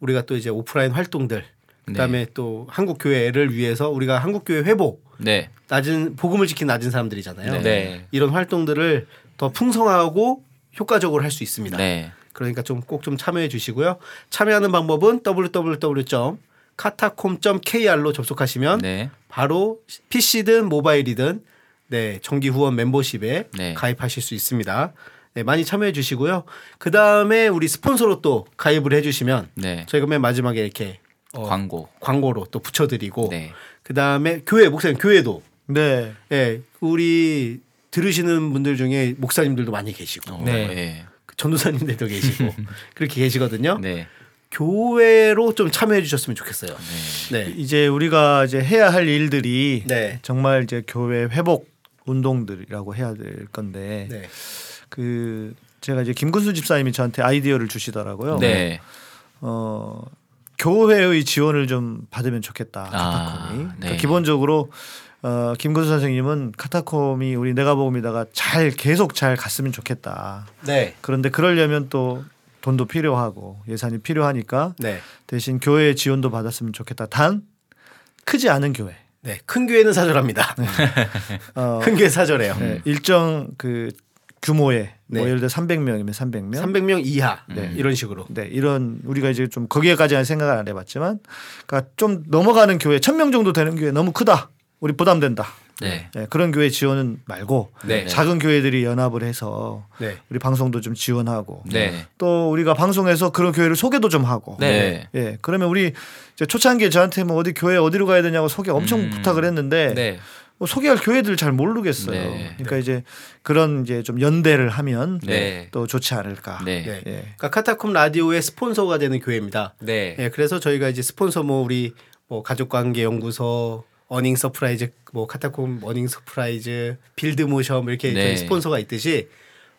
우리가 또 이제 오프라인 활동들 그다음에 또 한국 교회를 위해서 우리가 한국 교회 회복 네. 낮은 복음을 지킨 낮은 사람들이잖아요. 네. 이런 활동들을 더 풍성하고 효과적으로 할 수 있습니다. 네. 그러니까 좀꼭좀 참여해 주시고요. 참여하는 방법은 www.카타콤.kr로 접속하시면 네. 바로 PC든 모바일이든 네, 정기 후원 멤버십에 네. 가입하실 수 있습니다. 네, 많이 참여해 주시고요. 그 다음에 우리 스폰서로 또 가입을 해 주시면 네. 저희가 맨 마지막에 이렇게 어, 광고. 광고로 또 붙여드리고 네. 그 다음에 교회 목사님 교회도 네. 예 우리 들으시는 분들 중에 목사님들도 많이 계시고 어, 네. 네. 그 전도사님들도 계시고 <laughs> 그렇게 계시거든요. 네. 교회로 좀 참여해 주셨으면 좋겠어요. 네. 이제 우리가 이제 해야 할 일들이 네. 정말 이제 교회 회복 운동들이라고 해야 될 건데 네. 그 제가 이제 김군수 집사님이 저한테 아이디어를 주시더라고요. 네. 어 교회의 지원을 좀 받으면 좋겠다. 아, 카타콤이. 네. 그러니까 기본적으로 어 김군수 선생님은 카타콤이 우리 내가복음이다가 잘 계속 잘 갔으면 좋겠다. 네. 그런데 그러려면 또 돈도 필요하고 예산이 필요하니까 네. 대신 교회 지원도 받았으면 좋겠다. 단 크지 않은 교회. 네. 큰 교회는 사절합니다. <laughs> 어, 큰 교회 사절해요. 네, 일정 그 규모의 뭐 네. 예를 들어 300명이면 300명. 300명 이하 네. 이런 식으로. 네, 이런 우리가 이제 좀 거기에까지는 생각을 안 해봤지만, 그러니까 좀 넘어가는 교회 1000명 정도 되는 교회 너무 크다. 우리 부담된다. 네. 네, 그런 교회 지원은 말고 네. 작은 교회들이 연합을 해서 네. 우리 방송도 좀 지원하고 네. 또 우리가 방송에서 그런 교회를 소개도 좀 하고 네. 예 그러면 우리 이제 초창기에 저한테 뭐 어디 교회 어디로 가야 되냐고 소개 엄청 음. 부탁을 했는데 네. 뭐 소개할 교회들 잘 모르겠어요. 네. 그러니까 이제 그런 이제 좀 연대를 하면 네. 또 좋지 않을까. 네. 네. 예. 그러니까 카타콤 라디오의 스폰서가 되는 교회입니다. 네. 예, 그래서 저희가 이제 스폰서 뭐 우리 뭐 가족관계 연구소, Earning Surprise, 뭐 카타콤 Earning Surprise, Build Motion 뭐 이렇게 네. 저희 스폰서가 있듯이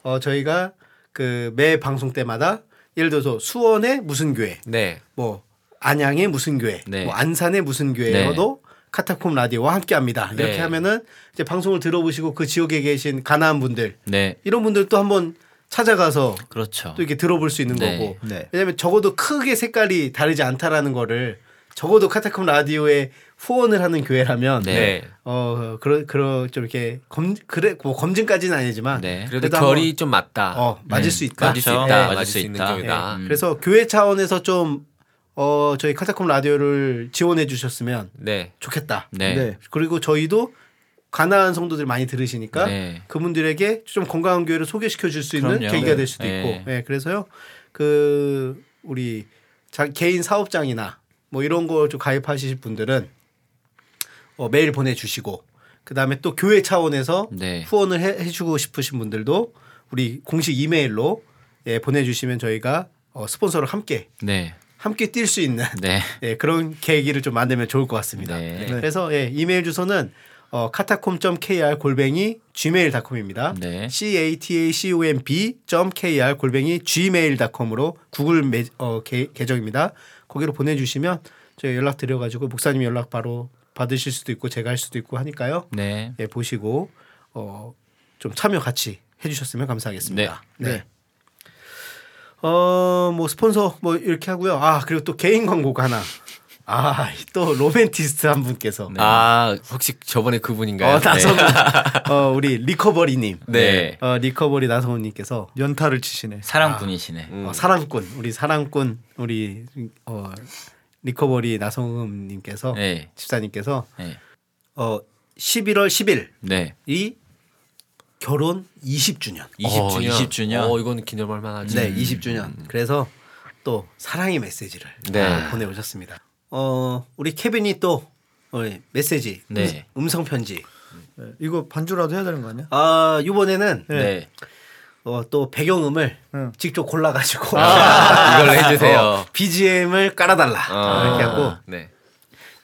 어 저희가 그 매 방송 때마다 예를 들어서 수원의 무슨 교회, 네. 뭐 안양의 무슨 교회, 네. 뭐 안산의 무슨 교회여도 카타콤 라디오와 함께합니다. 이렇게 네. 하면은 이제 방송을 들어보시고 그 지역에 계신 가나안 분들 네. 이런 분들도 한번 찾아가서 그렇죠. 또 이렇게 들어볼 수 있는 네. 거고 네. 왜냐하면 적어도 크게 색깔이 다르지 않다라는 거를 적어도 카타콤 라디오에 후원을 하는 교회라면 네. 네. 어 그러 그러 좀 이렇게 검 그래 뭐 검증까지는 아니지만 네. 그래도 그래도 결이 좀 맞다. 어 맞을 네. 수 있다. 맞을 수 그렇죠. 있다. 맞을 맞을 수수 있는. 교회다. 음. 그래서 교회 차원에서 좀 어 저희 카타콤 라디오를 지원해 주셨으면 네. 좋겠다. 네. 네. 그리고 저희도 가난한 성도들 많이 들으시니까 네. 그분들에게 좀 건강한 교회를 소개시켜 줄 수 있는 그럼요. 계기가 네. 될 수도 네. 있고. 네. 그래서요. 그 우리 자 개인 사업장이나 뭐 이런 거좀 가입하실 분들은 어, 메일 보내 주시고 그다음에 또 교회 차원에서 네. 후원을 해, 해 주고 싶으신 분들도 우리 공식 이메일로 예, 보내 주시면 저희가 어, 스폰서를 함께 네. 함께 뛸 수 있는 네. <laughs> 예, 그런 계기를 좀 만들면 좋을 것 같습니다. 네. 네. 그래서 예, 이메일 주소는 어, 카타콤.kr 골뱅이 gmail.com입니다. 네. c a t a c o m b.kr 골뱅이 gmail.com으로 구글 매, 어, 계, 계정입니다. 거기로 보내주시면 저희 연락 드려가지고 목사님 연락 바로 받으실 수도 있고 제가 할 수도 있고 하니까요. 네. 예, 보시고 어, 좀 참여 같이 해주셨으면 감사하겠습니다. 네. 어, 뭐 스폰서 뭐 이렇게 하고요. 아 그리고 또 개인 광고가 하나. 아, 또 로맨티스트 한 분께서. 아, 혹시 저번에 그분인가요? 어, 나성훈. <laughs> 어, 우리 Recovery님. 네. 어, Recovery 나성훈님께서 연타를 치시네. 사랑꾼이시네. 어, 사랑꾼, 우리 사랑꾼, 우리 어, Recovery 나성훈님께서 네. 집사님께서 네. 어, 11월 10일 네. 이 결혼 20주년. 20주년. 20주년. 어, 이거는 기념할 만하지. 네, 20주년. 그래서 또 사랑의 메시지를 네. 보내 오셨습니다. 어 우리 케빈이 또 어, 메시지, 네. 음, 성 편지. 네, 이거 반주라도 해야 되는 거 아니야? 아 이번에는 네. 어, 또 배경음을 응. 직접 골라가지고 이걸로 해주세요. 어, BGM을 깔아달라 어. 이렇게 하고 네.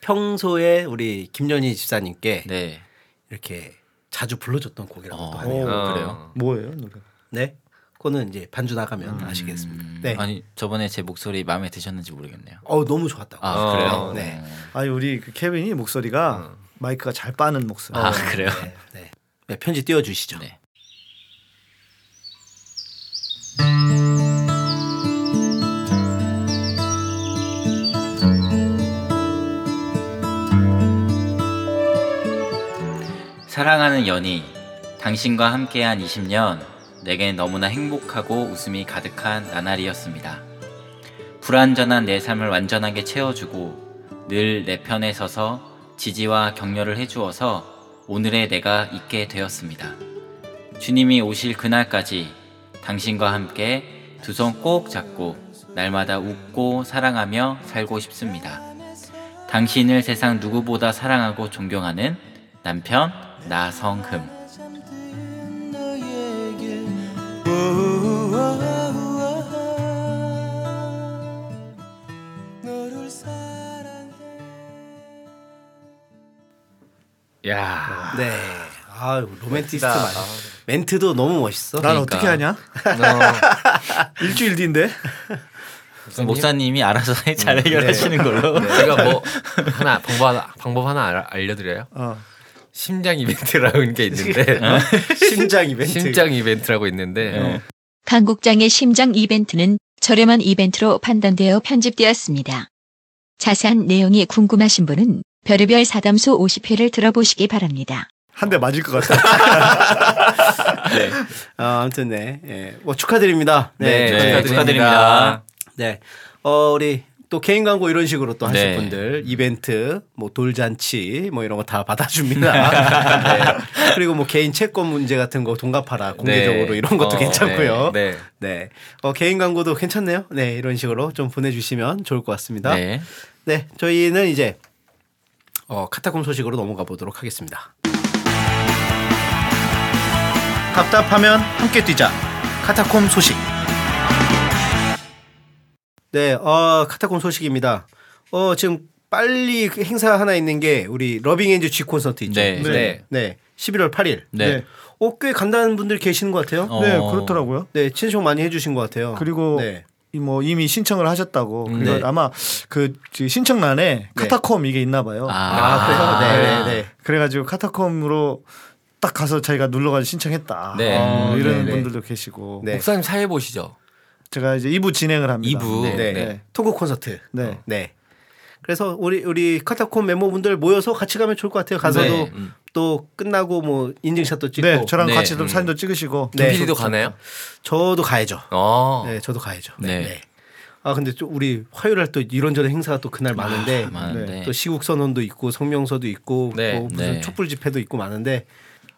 평소에 우리 김연희 집사님께 네. 이렇게 자주 불러줬던 곡이라고 어. 또 하네요. 어. 그래요? 뭐예요 노래? 네, 그거는 이제 반주 나가면 아시겠습니다. 네, 음. 아니 저번에 제 목소리 마음에 드셨는지 모르겠네요. 어 너무 좋았다고. 아 어. 그래요? 네. 아니 우리 그 케빈이 목소리가 마이크가 잘 빠는 목소리. 아 그래요? 네, 네. 네, 편지 띄워주시죠. 네. 사랑하는 연희, 당신과 함께한 20년, 내겐 너무나 행복하고 웃음이 가득한 나날이었습니다. 불완전한 내 삶을 완전하게 채워주고 늘 내 편에 서서 지지와 격려를 해주어서 오늘의 내가 있게 되었습니다. 주님이 오실 그날까지 당신과 함께 두 손 꼭 잡고 날마다 웃고 사랑하며 살고 싶습니다. 당신을 세상 누구보다 사랑하고 존경하는 남편 나성흠. 야. 네. 아 로맨티스트 많이. 멘트도 너무 멋있어. 난 그러니까. 어떻게 하냐? <laughs> 일주일 뒤인데. 목사님이 알아서 잘 해결하시는 걸로. 제가 뭐 <laughs> 하나 방법 하나 방법 하나 알- 알려드려요. 어. 심장 이벤트라는 게 있는데 <laughs> 심장 이벤트. 심장 이벤트라고 있는데 네. 강 국장의 심장 이벤트는 저렴한 이벤트로 판단되어 편집되었습니다. 자세한 내용이 궁금하신 분은 별의별 사담소 50회를 들어보시기 바랍니다. 한 대 맞을 것 같아. <laughs> 네. 아, 아무튼 네. 예. 뭐 축하드립니다. 네, 네, 축하드립니다. 축하드립니다. 네. 어, 우리 또 개인 광고 이런 식으로 또 하실 네. 분들 이벤트 뭐 돌잔치 뭐 이런 거 다 받아줍니다. <laughs> 네. 그리고 뭐 개인 채권 문제 같은 거 돈갚아라 공개적으로 네. 이런 것도 어, 괜찮고요. 네. 네. 어, 개인 광고도 괜찮네요. 네. 이런 식으로 좀 보내주시면 좋을 것 같습니다. 네. 네. 저희는 이제 어, 카타콤 소식으로 넘어가 보도록 하겠습니다. 답답하면 함께 뛰자. 카타콤 소식. 네, 어, 카타콤 소식입니다. 어, 지금 빨리 그 행사 하나 있는 게 우리 Loving Hands G 콘서트 있죠. 네. 네. 네. 11월 8일. 네. 네. 어, 꽤 간다는 분들 계시는 것 같아요. 어. 네, 그렇더라고요. 네, 신청 많이 해주신 것 같아요. 그리고 네. 이뭐 이미 신청을 하셨다고. 그리고 네. 아마 그 신청란에 카타콤 이게 있나 봐요. 아, 아, 그래서 네, 네, 네. 그래가지고 카타콤으로 딱 가서 자기가 눌러가지고 신청했다. 네. 어, 이런 네, 네. 분들도 계시고. 네. 목사님 사회 보시죠. 제가 이제 2부 진행을 합니다. 2부. 네. 네. 네. 토크 콘서트. 네. 네. 그래서 우리 우리 카타콤 멤버분들 모여서 같이 가면 좋을 것 같아요. 가서도 네. 음. 또 끝나고 뭐 인증샷도 찍고. 네, 저랑 네. 같이 좀 음. 사진도 찍으시고. 네. 김PD도 가나요? 저도 가야죠. 어. 네, 저도 가야죠. 네. 네. 네. 아 근데 좀 우리 화요일 날 또 이런저런 행사가 또 그날 많은데 많은데. 또 시국 선언도 있고 성명서도 있고 네. 뭐 무슨 네. 촛불 집회도 있고 많은데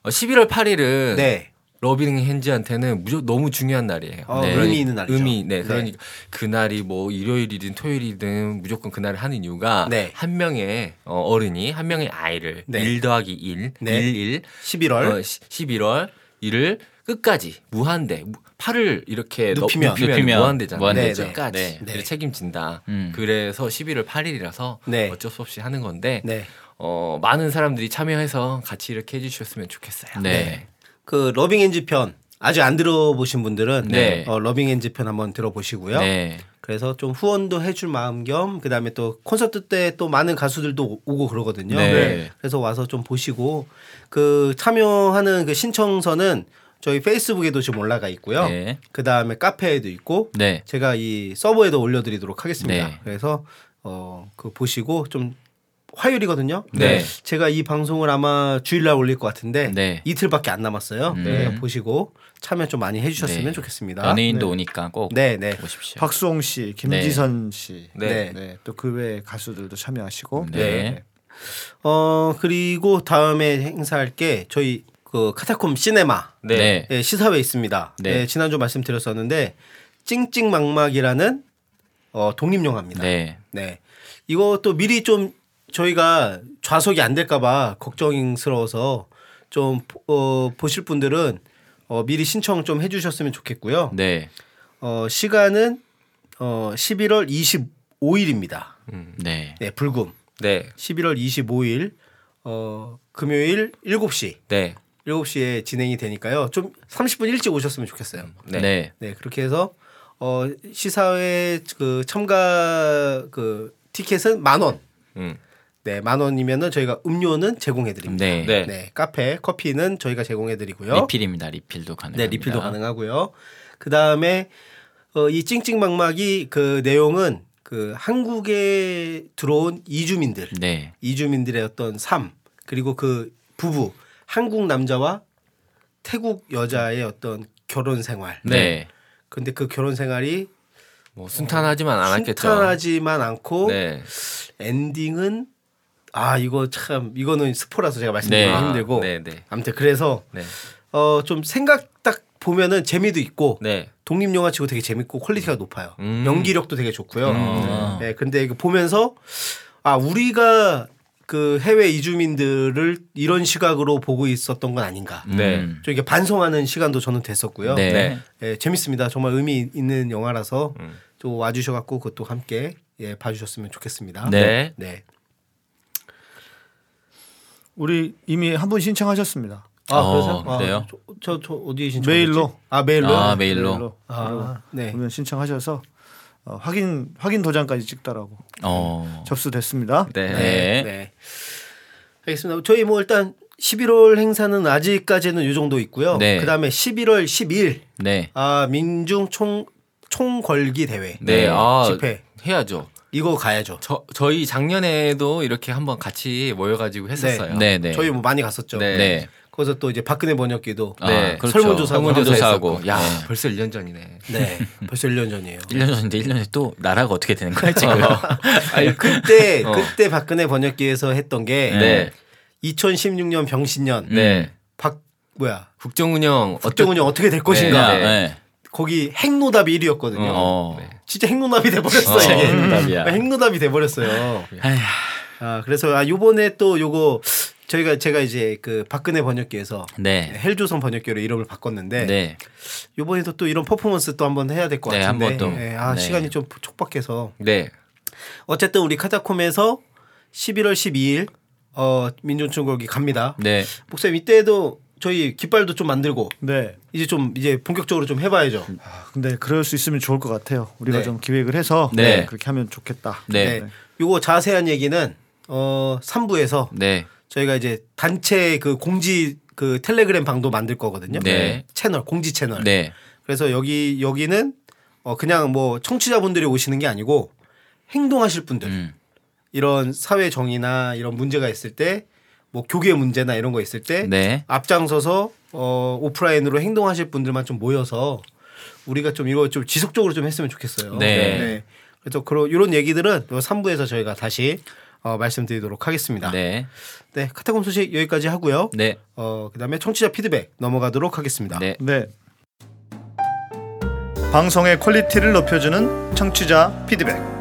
어, 11월 8일은 네. 러빙 핸즈한테는 무조 너무 중요한 날이에요. 어, 네. 의미 있는 날이죠. 의미, 네. 네. 그러니까 그날이 뭐 일요일이든 토요일이든 무조건 그날을 하는 이유가 네. 한 명의 어, 어른이 한 명의 아이를 네. 1 더하기 1, 네. 1, 1, 11월 어, 11월 1을 끝까지 무한대 무- 팔을 이렇게 넣- 눕히면. 눕히면, 눕히면 무한대잖아요. 무한대죠. 네, 네. 끝까지 네. 그래서 책임진다. 음. 그래서 11월 8일이라서 네. 어쩔 수 없이 하는 건데 네. 어, 많은 사람들이 참여해서 같이 이렇게 해주셨으면 좋겠어요. 네. 그 Loving Hands 편 아직 안 들어보신 분들은 네. 어, Loving Hands 편 한번 들어보시고요. 네. 그래서 좀 후원도 해줄 마음 겸 그다음에 또 콘서트 때 또 많은 가수들도 오고 그러거든요. 네. 그래서 와서 좀 보시고 그 참여하는 그 신청서는 저희 페이스북에도 지금 올라가 있고요. 네. 그 다음에 카페에도 있고 네. 제가 이 서버에도 올려드리도록 하겠습니다. 네. 그래서 어 그 보시고 좀 화요일이거든요. 네. 제가 이 방송을 아마 주일날 올릴 것 같은데 네. 이틀밖에 안 남았어요. 음. 네. 보시고 참여 좀 많이 해주셨으면 네. 좋겠습니다. 연예인도 오니까 꼭 네, 네. 보십시오. 박수홍 씨, 김지선 씨, 네. 네, 또 그 외 가수들도 참여하시고, 네. 어 그리고 다음에 행사할 게 저희 그 카타콤 시네마 네. 네. 예, 시사회 있습니다. 네. 예, 지난주 말씀드렸었는데 찡찡망막이라는 어, 독립영화입니다. 네. 네. 이것도 미리 좀 저희가 좌석이 안 될까봐 걱정스러워서 좀 어, 보실 분들은 어, 미리 신청 좀 해주셨으면 좋겠고요. 네. 어, 시간은 어, 11월 25일입니다. 네. 네, 불금. 네. 11월 25일 어, 금요일 7시. 네. 7시에 진행이 되니까요. 좀 30분 일찍 오셨으면 좋겠어요. 네. 네. 네, 그렇게 해서 어, 시사회 그 참가 그 티켓은 만 원. 음. 네, 만 원이면은 저희가 음료는 제공해 드립니다. 네. 네. 네, 카페, 커피는 저희가 제공해 드리고요. 리필입니다. 리필도 가능합니다. 네, 리필도 가능하고요. 그 다음에 어, 이 찡찡막막이 그 내용은 그 한국에 들어온 이주민들, 네. 이주민들의 어떤 삶 그리고 그 부부 한국 남자와 태국 여자의 어떤 결혼 생활. 네. 근데 그 결혼 생활이 뭐 순탄하지만 않았겠죠. 순탄하지만 않고 네. 엔딩은 아 이거 참 이거는 스포라서 제가 말씀드리기 네. 힘들고 네, 네. 아무튼 그래서 네. 어좀 생각 딱 보면은 재미도 있고 네. 독립 영화 치고 되게 재밌고 quality가 높아요. 음. 연기력도 되게 좋고요. 음. 네, 근데 이거 보면서 아 우리가 그 해외 이주민들을 이런 시각으로 보고 있었던 건 아닌가. 네. 음. 좀 이게 반성하는 시간도 저는 됐었고요. 네. 네. 예, 재밌습니다. 정말 의미 있는 영화라서 음. 좀 와주셔갖고 그것도 함께 예, 봐주셨으면 좋겠습니다. 네. 네. 우리 이미 한 분 신청하셨습니다. 아, 어, 그래서 그래요? 저, 저, 저 어디에 신청? 메일로. 아 메일로. 아, 메일로. 아, 네. 그러면 신청하셔서 어, 확인 확인 도장까지 찍더라고 어. 접수됐습니다. 네. 네. 네. 알겠습니다. 저희 뭐 일단 11월 행사는 아직까지는 이 정도 있고요. 네. 그다음에 11월 10일 네. 아 민중 총 총걸기 대회 네. 아, 집회 해야죠. 이거 가야죠. 저 저희 작년에도 이렇게 한번 같이 모여가지고 했었어요. 네, 네. 저희 뭐 많이 갔었죠. 네. 네. 거기서 또 이제 박근혜 번역기도 아, 네. 그렇죠. 설문조사하고 설문조사하고. 야, 네. 벌써 1년 전이네. 네. 벌써 1년 전이에요. 1년 전인데 1년에 또 나라가 어떻게 되는 거야, <laughs> 지금? 아니 그때 어. 그때 박근혜 번역기에서 했던 게 네. 2016년 병신년 네. 박 뭐야 국정운영 국정운영 어떻게 될 것인가 네. 네. 거기 핵노답이 1위였거든요. 어. 진짜 핵노답이 돼버렸어. 어. 이게. 핵노답이야. 핵노답이 돼버렸어요. 아 그래서 아 요번에 또 요거 저희가 제가 이제 그 박근혜 번역기에서 네. 헬조선 번역기로 이름을 바꿨는데 네. 요번에도 또 이런 퍼포먼스 또 한번 해야 될것 네, 같은데 한번 또. 예, 아 네. 시간이 좀 촉박해서 네. 어쨌든 우리 카타콤에서 11월 12일 어 민족총궐기 갑니다. 네. 목사님 이때도 저희 깃발도 좀 만들고 네. 이제 좀 이제 본격적으로 좀 해봐야죠. 아, 근데 그럴 수 있으면 좋을 것 같아요. 우리가 네. 좀 기획을 해서 네. 그렇게 하면 좋겠다. 네. 네. 요거 자세한 얘기는 어 3부에서 네. 저희가 이제 단체 그 공지 그 텔레그램 방도 만들 거거든요. 네. 채널 공지 채널. 네. 그래서 여기 여기는 어 그냥 뭐 청취자분들이 오시는 게 아니고 행동하실 분들 음. 이런 사회 정의나 이런 문제가 있을 때 뭐 교계 문제나 이런 거 있을 때 네. 앞장서서 어 오프라인으로 행동하실 분들만 좀 모여서 우리가 좀 이거 좀 지속적으로 좀 했으면 좋겠어요. 네. 그래서 그런 이런 얘기들은 요 3부에서 저희가 다시 어, 말씀드리도록 하겠습니다. 네. 네. 카타콤 소식 여기까지 하고요. 네. 어, 그다음에 청취자 피드백 넘어가도록 하겠습니다. 네. 네. 방송의 quality를 높여주는 청취자 피드백.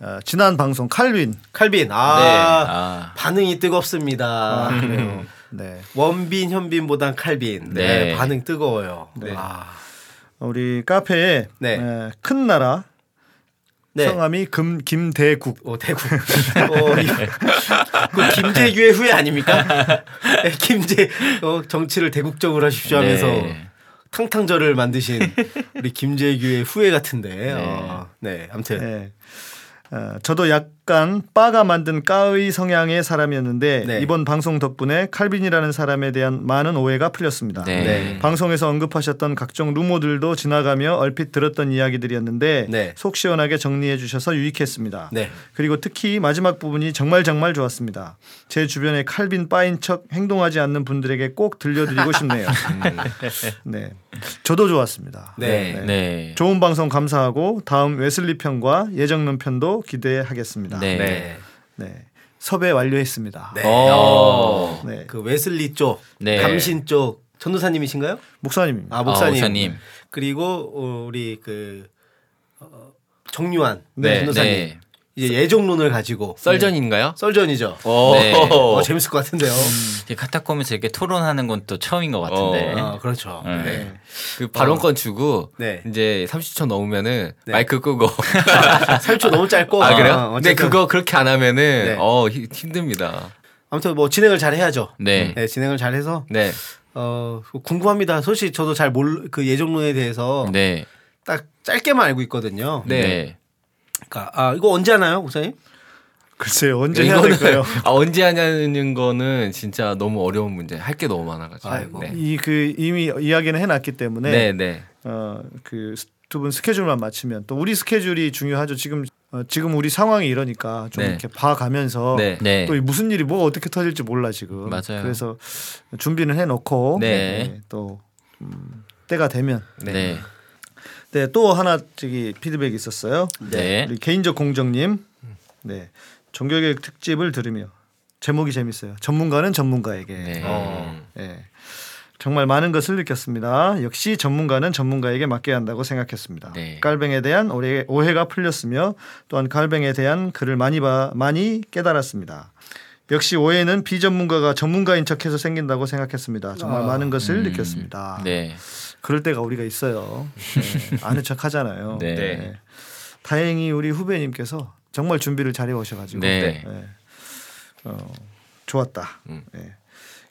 어, 지난 방송 칼빈. 칼빈 아, 네. 아. 반응이 뜨겁습니다. 아, 그래요. 네. 원빈 현빈보단 칼빈 네. 네. 반응 뜨거워요. 네. 아, 우리 카페에 네. 에, 큰 나라 네. 성함이 금 김대국. 어, 대구. 어, 이- 그 김재규의 후예 아닙니까? <laughs> 네, 김재 어, 정치를 대국적으로 하십시오 하면서 네. 탕탕절을 만드신 우리 김재규의 후예 같은데. 어, 네, 아무튼 저도 약간 빠가 만든 까의 성향의 사람이었는데 네. 이번 방송 덕분에 칼빈이라는 사람에 대한 많은 오해가 풀렸습니다. 네. 네. 방송에서 언급하셨던 각종 루머들도 지나가며 얼핏 들었던 이야기들이었는데 네. 속 시원하게 정리해 주셔서 유익했습니다. 네. 그리고 특히 마지막 부분이 정말 정말 좋았습니다. 제 주변에 칼빈 빠인 척 행동하지 않는 분들에게 꼭 들려드리고 싶네요. <laughs> 네, 저도 좋았습니다. 네. 네. 좋은 방송 감사하고 다음 웨슬리 편과 예정론 편도 기대하겠습니다. 네. 네. 네. 섭외 완료했습니다. 네. 어. 네. 그 웨슬리 쪽, 네. 감신 쪽 전도사님이신가요? 목사님입니다. 아 목사님. 아, 목사님. 그리고 어, 우리 그 어, 정유한 네, 변호사님 네. 이제 예정론을 가지고 썰전인가요? 썰전이죠. 오. 네. 어, 재밌을 것 같은데요. 이게 카타콤에서 이렇게 토론하는 건 또 처음인 것 같은데. 어, 그렇죠. 네. 네. 그 발언권 주고 네. 이제 30초 넘으면은 네. 마이크 끄고 <laughs> 3초 너무 짧고. 아 그래요? 어, 근데 그거 그렇게 안 하면은 네. 어 히- 힘듭니다. 아무튼 뭐 진행을 잘 해야죠. 네. 네, 진행을 잘 해서 네. 어 궁금합니다. 솔직히 저도 잘 몰 그 예정론에 대해서 네. 딱 짧게만 알고 있거든요. 네. 그 러니까 아 이거 언제 하나요, 목사님? 글쎄요 언제 해야 될까요? <laughs> 아, 언제 하냐는 거는 진짜 너무 어려운 문제. 할 게 너무 많아가지고. 네. 이그 이미 이야기는 해놨기 때문에 네, 네. 어그 두 분 스케줄만 맞추면 또 우리 스케줄이 중요하죠. 지금 어, 지금 우리 상황이 이러니까 좀 네. 이렇게 봐가면서 네. 네. 또이 무슨 일이 뭐 어떻게 터질지 몰라 지금. 맞아요. 그래서 준비는 해놓고 네. 또 음, 때가 되면 네. 네. 네또 하나 저기 피드백이 있었어요. 네. 우리 개인적 공정님 네 종교개혁 특집을 들으며 제목이 재밌어요. 전문가는 전문가에게. 네. 어. 예. 정말 많은 것을 느꼈습니다. 역시 전문가는 전문가에게 맡겨야 한다고 생각했습니다. 네. 깔뱅에 대한 오해, 오해가 풀렸으며 또한 깔뱅에 대한 글을 많이 봐, 많이 깨달았습니다. 역시 오해는 비전문가가 전문가인 척해서 생긴다고 생각했습니다. 정말 아. 많은 것을 음. 느꼈습니다. 네. 그럴 때가 우리가 있어요. 네. <laughs> 아는 척 하잖아요. 네. 다행히 우리 후배님께서 정말 준비를 잘해 오셔가지고 네. 네. 어, 좋았다. 음. 네.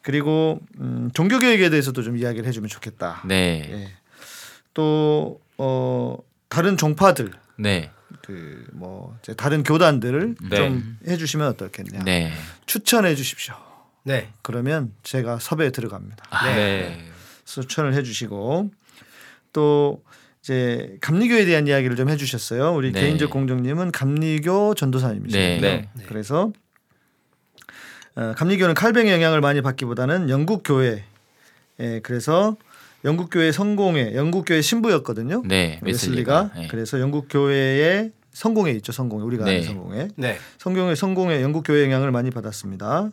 그리고 음, 종교개혁에 대해서도 좀 이야기를 해주면 좋겠다. 네. 예. 또 어, 다른 종파들 네. 그뭐 다른 교단들을 네. 좀 해주시면 어떻겠냐. 네. 추천해 주십시오. 네. 그러면 제가 섭외에 들어갑니다. 아, 네. 추천을 해주시고 또 이제 감리교에 대한 이야기를 좀 해주셨어요. 우리 네. 개인적 공정님은 감리교 전도사님이시거든요. 네. 네. 그래서 어, 감리교는 칼뱅의 영향을 많이 받기보다는 영국 교회, 예, 그래서 영국 교회 성공회, 영국 교회 신부였거든요. 네. 웨슬리가. 네. 그래서 영국 교회의 성공회 있죠, 성공회 우리가 아는 네. 성공회. 네. 성경의 성공에 영국 교회 영향을 많이 받았습니다.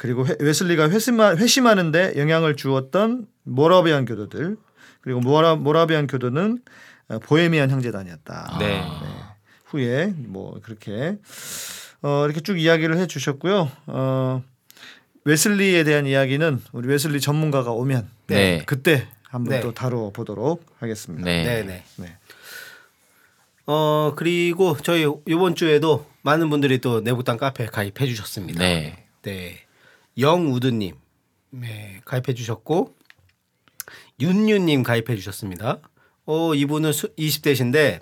그리고 회, 웨슬리가 회심하, 회심하는데 영향을 주었던 모라비안 교도들 그리고 모라, 모라비안 교도는 어, 보헤미안 형제단이었다. 네. 후에 뭐 그렇게 어, 이렇게 쭉 이야기를 해주셨고요. 어, 웨슬리에 대한 이야기는 우리 웨슬리 전문가가 오면 네. 그때 한번 네. 또 다뤄 보도록 하겠습니다. 네. 네, 네. 네. 어 그리고 저희 이번 주에도 많은 분들이 또 내부당 카페 가입해 주셨습니다. 네. 네. 영우드님 네, 가입해 주셨고 윤유님 가입해 주셨습니다. 어 이분은 수, 20대신데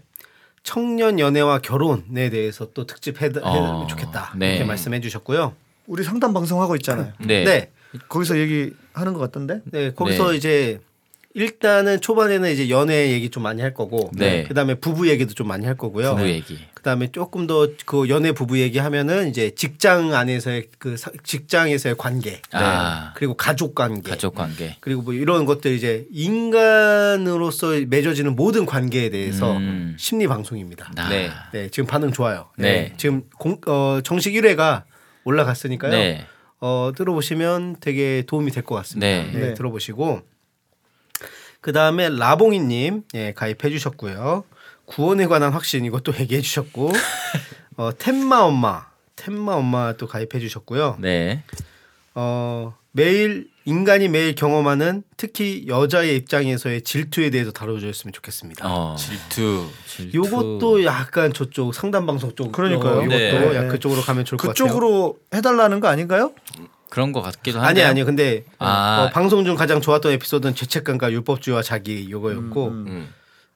청년 연애와 결혼에 대해서 또 특집 해, 해 어, 좋겠다 네. 이렇게 말씀해 주셨고요. 우리 상담 방송 하고 있잖아요. 네. 네. 거기서 얘기하는 것 같던데. 네, 거기서 네. 이제 일단은 초반에는 이제 연애 얘기 좀 많이 할 거고, 네. 그다음에 부부 얘기도 좀 많이 할 거고요. 부부 얘기. 그다음에 조금 더 그 연애 부부 얘기하면은 이제 직장 안에서의 그 사- 직장에서의 관계, 아. 그리고 가족 관계, 가족 관계. 그리고 뭐 이런 것들 이제 인간으로서 맺어지는 모든 관계에 대해서 음. 심리 방송입니다. 아. 네. 네, 지금 반응 좋아요. 네. 지금 공, 어, 정식 1회가 올라갔으니까요. 네. 어, 들어보시면 되게 도움이 될 것 같습니다. 네. 네, 네. 들어보시고 그 다음에 라봉이님 예, 가입해 주셨고요. 구원에 관한 확신 이것도 <laughs> 얘기해 주셨고 어, 템마 엄마 템마 엄마 또 가입해 주셨고요. 네. 어, 매일 인간이 매일 경험하는 특히 여자의 입장에서의 질투에 대해서 다뤄주셨으면 좋겠습니다. 어. 질투. 질투. 요것도 약간 저쪽 상담 방송 쪽 그러니까요. 어, 요것도 네. 약 네. 그쪽으로 가면 좋을 것 같아요. 그쪽으로 해달라는 거 아닌가요? 그런 것 같기도 아니 한데. 아니요. 근데 아. 어, 방송 중 가장 좋았던 에피소드는 죄책감과 율법주의와 자기 요거였고 음.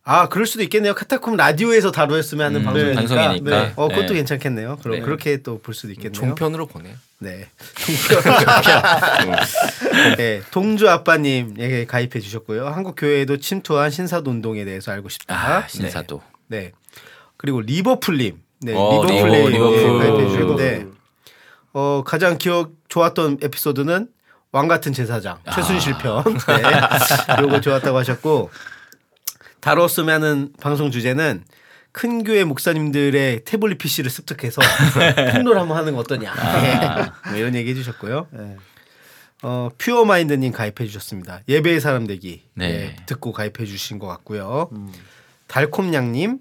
아 그럴 수도 있겠네요. 카타콤 라디오에서 다루었으면 하는 음, 방송이니까. 방송이니까. 네. 어 그것도 네. 괜찮겠네요. 그럼 네. 그렇게 또 볼 수도 있겠네요. 종편으로 보내요. 네. <laughs> 네, 동주 아빠님 예, 가입해 주셨고요. 한국 교회에도 침투한 신사도 운동에 대해서 알고 싶다. 아, 신사도. 네. 네. 그리고 리버풀님. 네, 어, 리버풀님 리버, 리버풀. 가입해 주셨는데 어, 가장 기억 좋았던 에피소드는 왕 같은 제사장 최순실 편. <laughs> 네. 요거 좋았다고 하셨고 다뤘으면 하는 방송 주제는 큰 교회 목사님들의 태블릿 PC를 습득해서 폭로를 한번 하는 거 어떠냐. 네. 뭐 이런 얘기 해주셨고요. 네. 어, 퓨어 마인드님 가입해 주셨습니다. 예배의 사람 되기 네. 네, 듣고 가입해 주신 것 같고요. 달콤냥님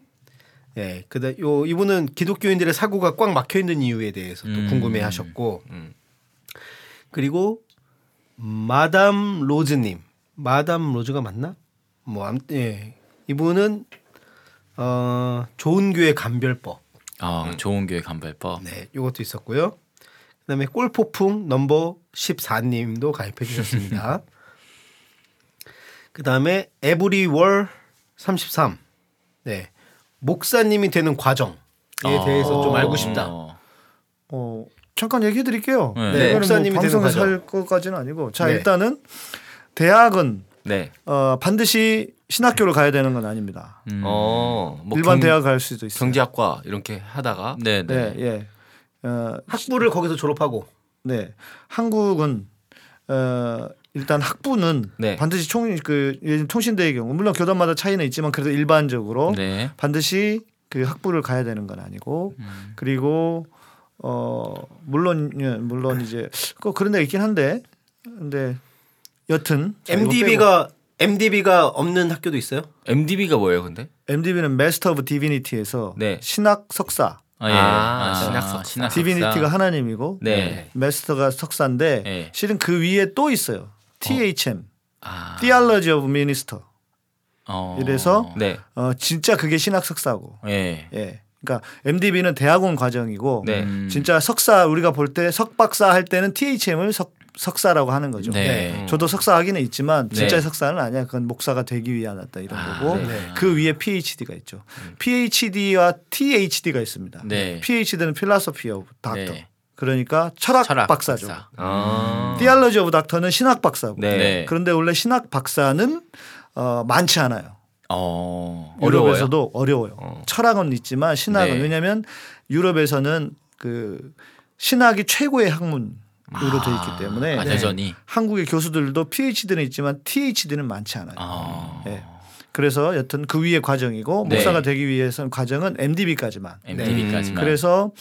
예, 그다 요 이분은 기독교인들의 사고가 꽉 막혀 있는 이유에 대해서 또 음. 궁금해하셨고 음. 그리고 마담 로즈님, 마담 로즈가 맞나? 뭐 아무 예, 이분은 어 좋은 교회 감별법, 어, 좋은 교회 간발법. 네, 요것도 있었고요. 그다음에 꼴포풍 넘버 14님도 가입해 주셨습니다. <laughs> 그다음에 에브리월 33. 네. 목사님이 되는 과정에 대해서 좀 알고 싶다. 어. 어, 잠깐 얘기해 드릴게요. 네. 네, 이거는 목사님이 뭐 방송에서 과정. 할 것까지는 아니고 자 네. 일단은 대학은 네. 어, 반드시 신학교를 가야 되는 건 아닙니다. 음. 어, 뭐 일반 경- 대학 갈 수도 있어요. 경제학과 이렇게 하다가 네, 네. 네, 예. 어, 학부를 거기서 졸업하고 네. 한국은 어, 일단 학부는 네. 반드시 총 그 통신대의 경우 물론 교단마다 차이는 있지만 그래도 일반적으로 네. 반드시 그 학부를 가야 되는 건 아니고 그리고 어 물론 예, 물론 이제 그 그런 데 있긴 한데 근데 여튼. MDB가 MDB가 없는 학교도 있어요? MDB가 뭐예요, 근데? MDB는 Master of Divinity에서 네. 신학 석사 아, 예. 아, 아, 신학 석사. 신학 디비니티가 하나님이고 네. 마스터가 석사인데 네. 실은 그 위에 또 있어요. THM, 아. Theology of Minister. 어. 이래서 네. 어 진짜 그게 신학 석사고. 예. 예. 그러니까 MDB는 대학원 과정이고 네. 음. 진짜 석사 우리가 볼 때 석박사 할 때는 THM을 석 석사라고 하는 거죠. 네. 저도 석사 하기는 있지만 진짜 네. 석사는 아니야. 그건 목사가 되기 위한 어떤 이런 아, 거고 네. 그 위에 PhD가 있죠. PhD와 THD가 있습니다. 네. PhD는 Philosophy of Doctor. 네. 그러니까 철학, 철학 박사죠. 박사. 아. Theology of Doctor는 신학 박사고. 네. 네. 그런데 원래 신학 박사는 어, 많지 않아요. 어. 유럽에서도 어려워요. 어. 철학은 있지만 신학은 네. 왜냐하면 유럽에서는 그 신학이 최고의 학문으로 돼 있기 때문에 아, 네. 여전히. 한국의 교수들도 PhD는 있지만 THD는 많지 않아요. 아. 예. 그래서 여튼 그 위에 과정이고 네. 목사가 되기 위해서는 과정은 MDB까지만. MDB까지만. 그래서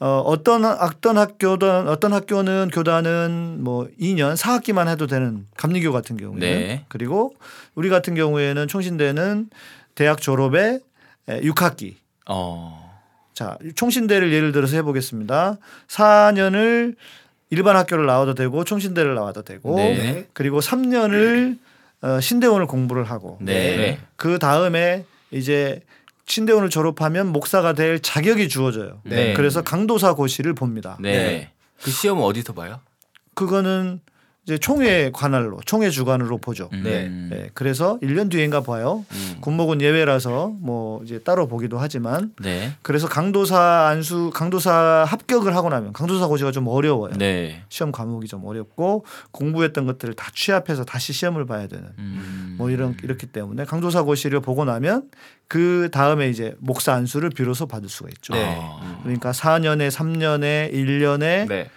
어, 어떤 어떤 학교든 어떤 학교는 교단은 뭐 2년 4학기만 해도 되는 감리교 같은 경우에는 네. 그리고 우리 같은 경우에는 총신대는 대학 졸업에 6학기. 어. 자, 총신대를 예를 들어서 해보겠습니다. 4년을 일반 학교를 나와도 되고 총신대를 나와도 되고 네. 그리고 3년을 어, 신대원을 공부를 하고 네. 네. 그 다음에 이제 신대원을 졸업하면 목사가 될 자격이 주어져요. 네. 그래서 강도사 고시를 봅니다. 네. 그 시험은 어디서 봐요? 그거는 이제 총회 관할로 총회 주관으로 보죠. 네. 음. 네. 그래서 1년 뒤인가 봐요. 음. 군목은 예외라서 뭐 이제 따로 보기도 하지만 네. 그래서 강도사 안수 강도사 합격을 하고 나면 강도사 고시가 좀 어려워요. 네. 시험 과목이 좀 어렵고 공부했던 것들을 다 취합해서 다시 시험을 봐야 되는 음. 뭐 이런 이렇기 때문에 강도사 고시를 보고 나면 그 다음에 이제 목사 안수를 비로소 받을 수가 있죠. 아. 그러니까 4년에 3년에 1년에 네.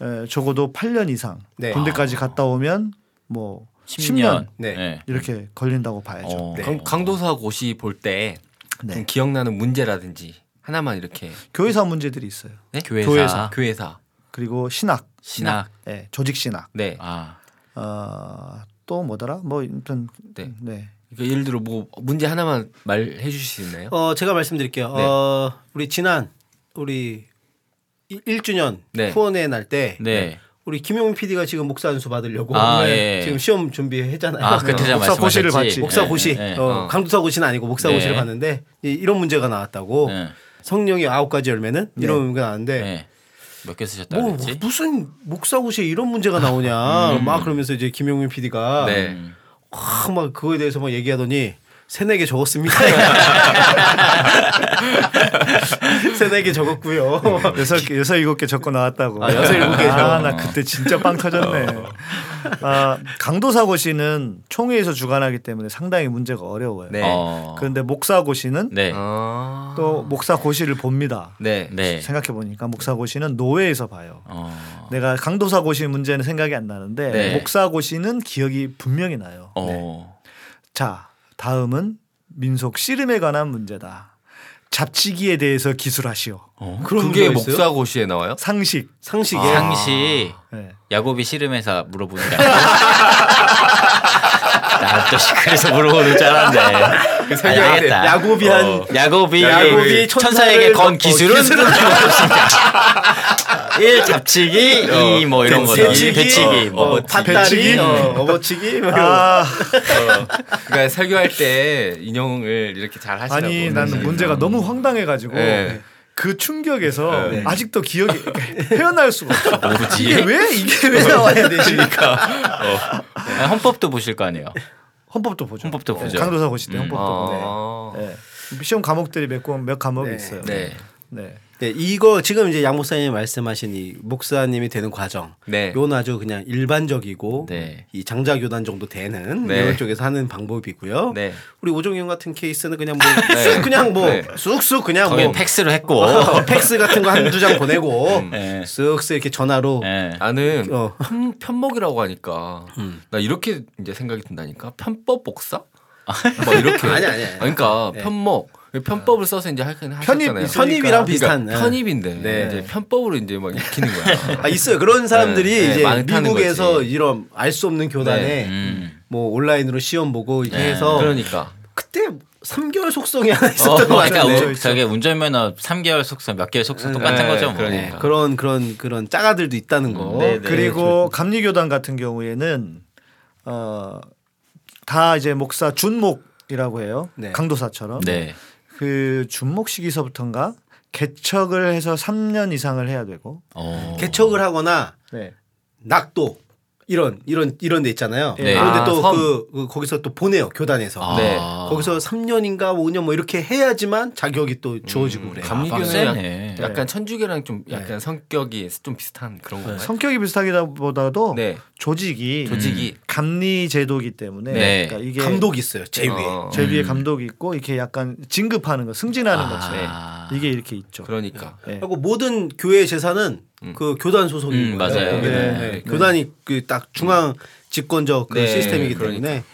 에, 적어도 8년 이상 네. 군대까지 갔다 오면 뭐 10년, 10년. 네. 네. 이렇게 걸린다고 봐야죠. 어. 네. 강, 강도사 고시 볼때좀 네. 기억나는 문제라든지 하나만 이렇게 교회사 문제들이 있어요. 네? 교회사. 교회사. 교회사. 그리고 신학, 신학. 예, 조직 신학. 네. 아. 어, 또 뭐더라? 뭐 아무튼 네. 네. 그러니까 예를 들어 뭐 문제 하나만 말해 주실 수 있나요? 어 제가 말씀드릴게요. 네. 어 우리 지난 우리 1주년 네. 후원회 날때 네. 우리 김용민 PD가 지금 목사 안수 받으려고 아, 네. 예. 지금 시험 준비했잖아요. 아, 목사 고시를 말씀하셨지. 받지. 목사 네, 고시, 네, 네. 어, 어. 강도사 고시는 아니고 목사 네. 고시를 봤는데 이- 이런 문제가 나왔다고. 네. 성령이 아홉 가지 열매는 네. 이런 문제가 나왔는데 네. 몇개 쓰셨다 뭐 그랬지? 무슨 목사 고시에 이런 문제가 나오냐 음. 막 그러면서 이제 김용민 PD가 네. 음. 막 그거에 대해서 막 얘기하더니 세네 개 적었습니다. <laughs> 세네 개 적었고요. 여섯 개, 여섯 일곱 개 적고 나왔다고. 아, 여섯, 일곱 개 아, 적어. 나 그때 진짜 빵 터졌네. 아, 강도사고시는 총회에서 주관하기 때문에 상당히 문제가 어려워요. 네. 어. 그런데 목사고시는 네. 아. 또 목사고시를 봅니다. 네. 네. 생각해 보니까 목사고시는 노회에서 봐요. 어. 내가 강도사고시 문제는 생각이 안 나는데 네. 목사고시는 기억이 분명히 나요. 어. 자, 다음은 민속 씨름에 관한 문제다. 잡치기에 대해서 기술하시오. 어. 그런 그게 문제가 있어요? 목사 고시에 나와요? 상식. 상식에 아. 상시 네. 야곱이 씨름해서 물어보는 게 아니고 나또 그래서 물어보는 줄 알았네. 그 설명이 알겠다. 야곱이 한 어. 야곱이, 야곱이 천사에게 천사를 건 어, 기술은 기술은 <laughs> 일 잡치기, 이 뭐 이런 거죠. 배치기, 배치기, 뭐 어, 어, 어버치기. 뭐 거. 아, 그러니까 설교할 때 인용을 이렇게 잘 하시라고. 아니 나는 문제가 너무 황당해가지고 네. 그 충격에서 네. 아직도 기억이 헤어날 수가 없어. 뭐지? 이게 왜 이게 왜 나와야 되지? 아, 헌법도 보실 거 아니에요. 헌법도 보죠. 헌법도 네, 보죠. 강도사 고시 때 음. 헌법도 보네. 아. 네. 시험 과목들이 몇, 과- 몇 과목이 네. 있어요. 네. 네. 네, 이거 지금 이제 양 목사님이 말씀하신 이 목사님이 되는 과정. 네. 요건 아주 그냥 일반적이고 네. 이 장자 교단 정도 되는 네. 이런 쪽에서 하는 방법이고요. 네. 우리 오종영 같은 케이스는 그냥 뭐 <laughs> 네. 쑥 그냥 뭐 네. 쑥쑥 그냥 뭐 팩스로 했고. 어, 팩스 같은 거 한 두 장 보내고 네. 쓱쓱 이렇게 전화로 네. 나는 어. 편, 편목이라고 하니까 나 이렇게 이제 생각이 든다니까 편법 복사? <laughs> 막 이렇게 아니, 아니, 아니. 그러니까 네. 편목 편법을 써서 이제 하긴 편입 하셨잖아요. 있으니까. 편입이랑 비슷한 그러니까 편입인데 네. 이제 편법으로 이제 막 익히는 거야. <laughs> 아 있어요. 그런 사람들이 네, 네, 이제 많다는 미국에서 거지. 이런 알 수 없는 교단에 네. 음. 뭐 온라인으로 시험 보고 이렇게 네. 해서 그러니까 그때 3개월 속성이 하나 어, 있었던 것 그러니까 같은데. 우- 저게 운전면허 3개월 속성, 몇 개월 속성 똑같은 네, 거죠. 뭐. 그러니까. 네, 그런 그런 그런 짜가들도 있다는 거. 네, 네. 그리고 감리교단 같은 경우에는 어, 다 이제 목사 준목이라고 해요. 네. 강도사처럼. 네. 그 준목 시기서부터인가 개척을 해서 3년 이상을 해야 되고. 어. 개척을 하거나 네. 낙도 이런 이런 이런 데 있잖아요. 네. 그런데 아, 또 섬. 그, 그 거기서 또 보내요 교단에서. 아. 네. 거기서 3년인가 5년 뭐 이렇게 해야지만 자격이 또 주어지고 그래요. 감리교는 빡세네. 약- 약간 천주교랑 좀 약간 성격이 좀 비슷한 그런 건가요? 성격이 비슷하기보다도 네. 조직이 조직이 감리 제도기 때문에 네. 그러니까 이게 감독이 있어요. 제 위에. 어, 제 위에 음. 감독이 있고 이렇게 약간 진급하는 거, 승진하는 거죠. 아. 이게 이렇게 있죠. 그러니까 네. 그리고 모든 교회 재산은 음. 그 교단 소속인 음, 거예요. 맞아요. 네. 네. 네. 교단이 그 딱 중앙 집권적 그 네, 시스템이기 그러니까. 때문에.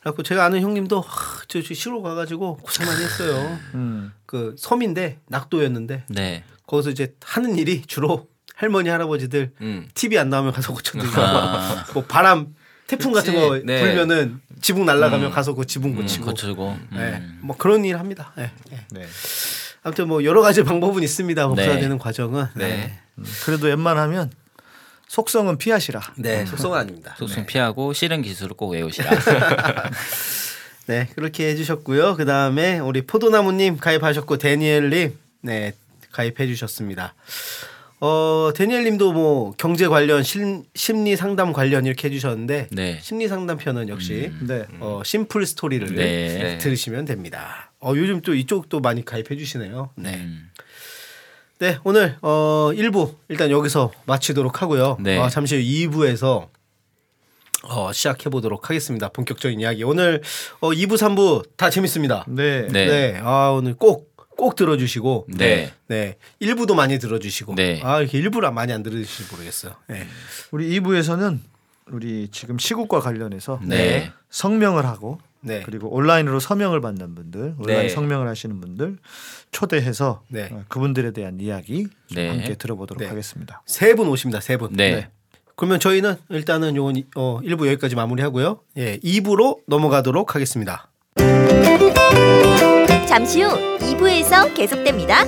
그래갖고 제가 아는 형님도 하, 저, 저 시로 가가지고 고생 많이 했어요. <laughs> 음. 그 섬인데 낙도였는데 네. 거기서 이제 하는 일이 주로 할머니 할아버지들 음. TV 안 나오면 가서 고쳐드리고 아. <laughs> 뭐 바람 태풍 그치. 같은 거 네. 불면은 지붕 날아가면 음. 가서 그 지붕 음, 고치고 고치고. 네. 음. 뭐 그런 일 합니다. 네. 네. 네. 아무튼 뭐 여러 가지 방법은 있습니다. 목사 네. 되는 과정은. 네. 음. 그래도 웬만하면 속성은 피하시라. 네, 속성은 아닙니다. 속성 피하고 싫은 기술을 꼭 외우시라. <laughs> 네, 그렇게 해주셨고요. 그 다음에 우리 포도나무님 가입하셨고 데니엘님 네 가입해 주셨습니다. 어 데니엘님도 뭐 경제 관련 심, 심리 상담 관련 이렇게 해주셨는데 네. 심리 상담 편은 역시 네. 어 심플 스토리를 네. 들으시면 됩니다. 어 요즘 또 이쪽도 많이 가입해 주시네요. 네. 음. 네, 오늘 어 1부 일단 여기서 마치도록 하고요. 네. 어, 잠시 후 2부에서 어, 시작해 보도록 하겠습니다. 본격적인 이야기. 오늘 어 2부 3부 다 재밌습니다. 네. 네. 네. 아, 오늘 꼭 꼭 들어주시고 네. 네. 1부도 많이 들어주시고 네. 아 이렇게 1부를 많이 안 들으실지 모르겠어요. 네. 우리 2부에서는 우리 지금 시국과 관련해서 네. 성명을 하고 네. 그리고 온라인으로 서명을 받는 분들, 온라인 네. 성명을 하시는 분들 초대해서 네. 어, 그분들에 대한 이야기 좀 네. 함께 들어보도록 네. 하겠습니다. 세 분 오십니다. 세 분. 네. 그러면 저희는 일단은 요건 이- 어 1부 여기까지 마무리하고요. 예, 2부로 넘어가도록 하겠습니다. 잠시 후 2부에서 계속됩니다.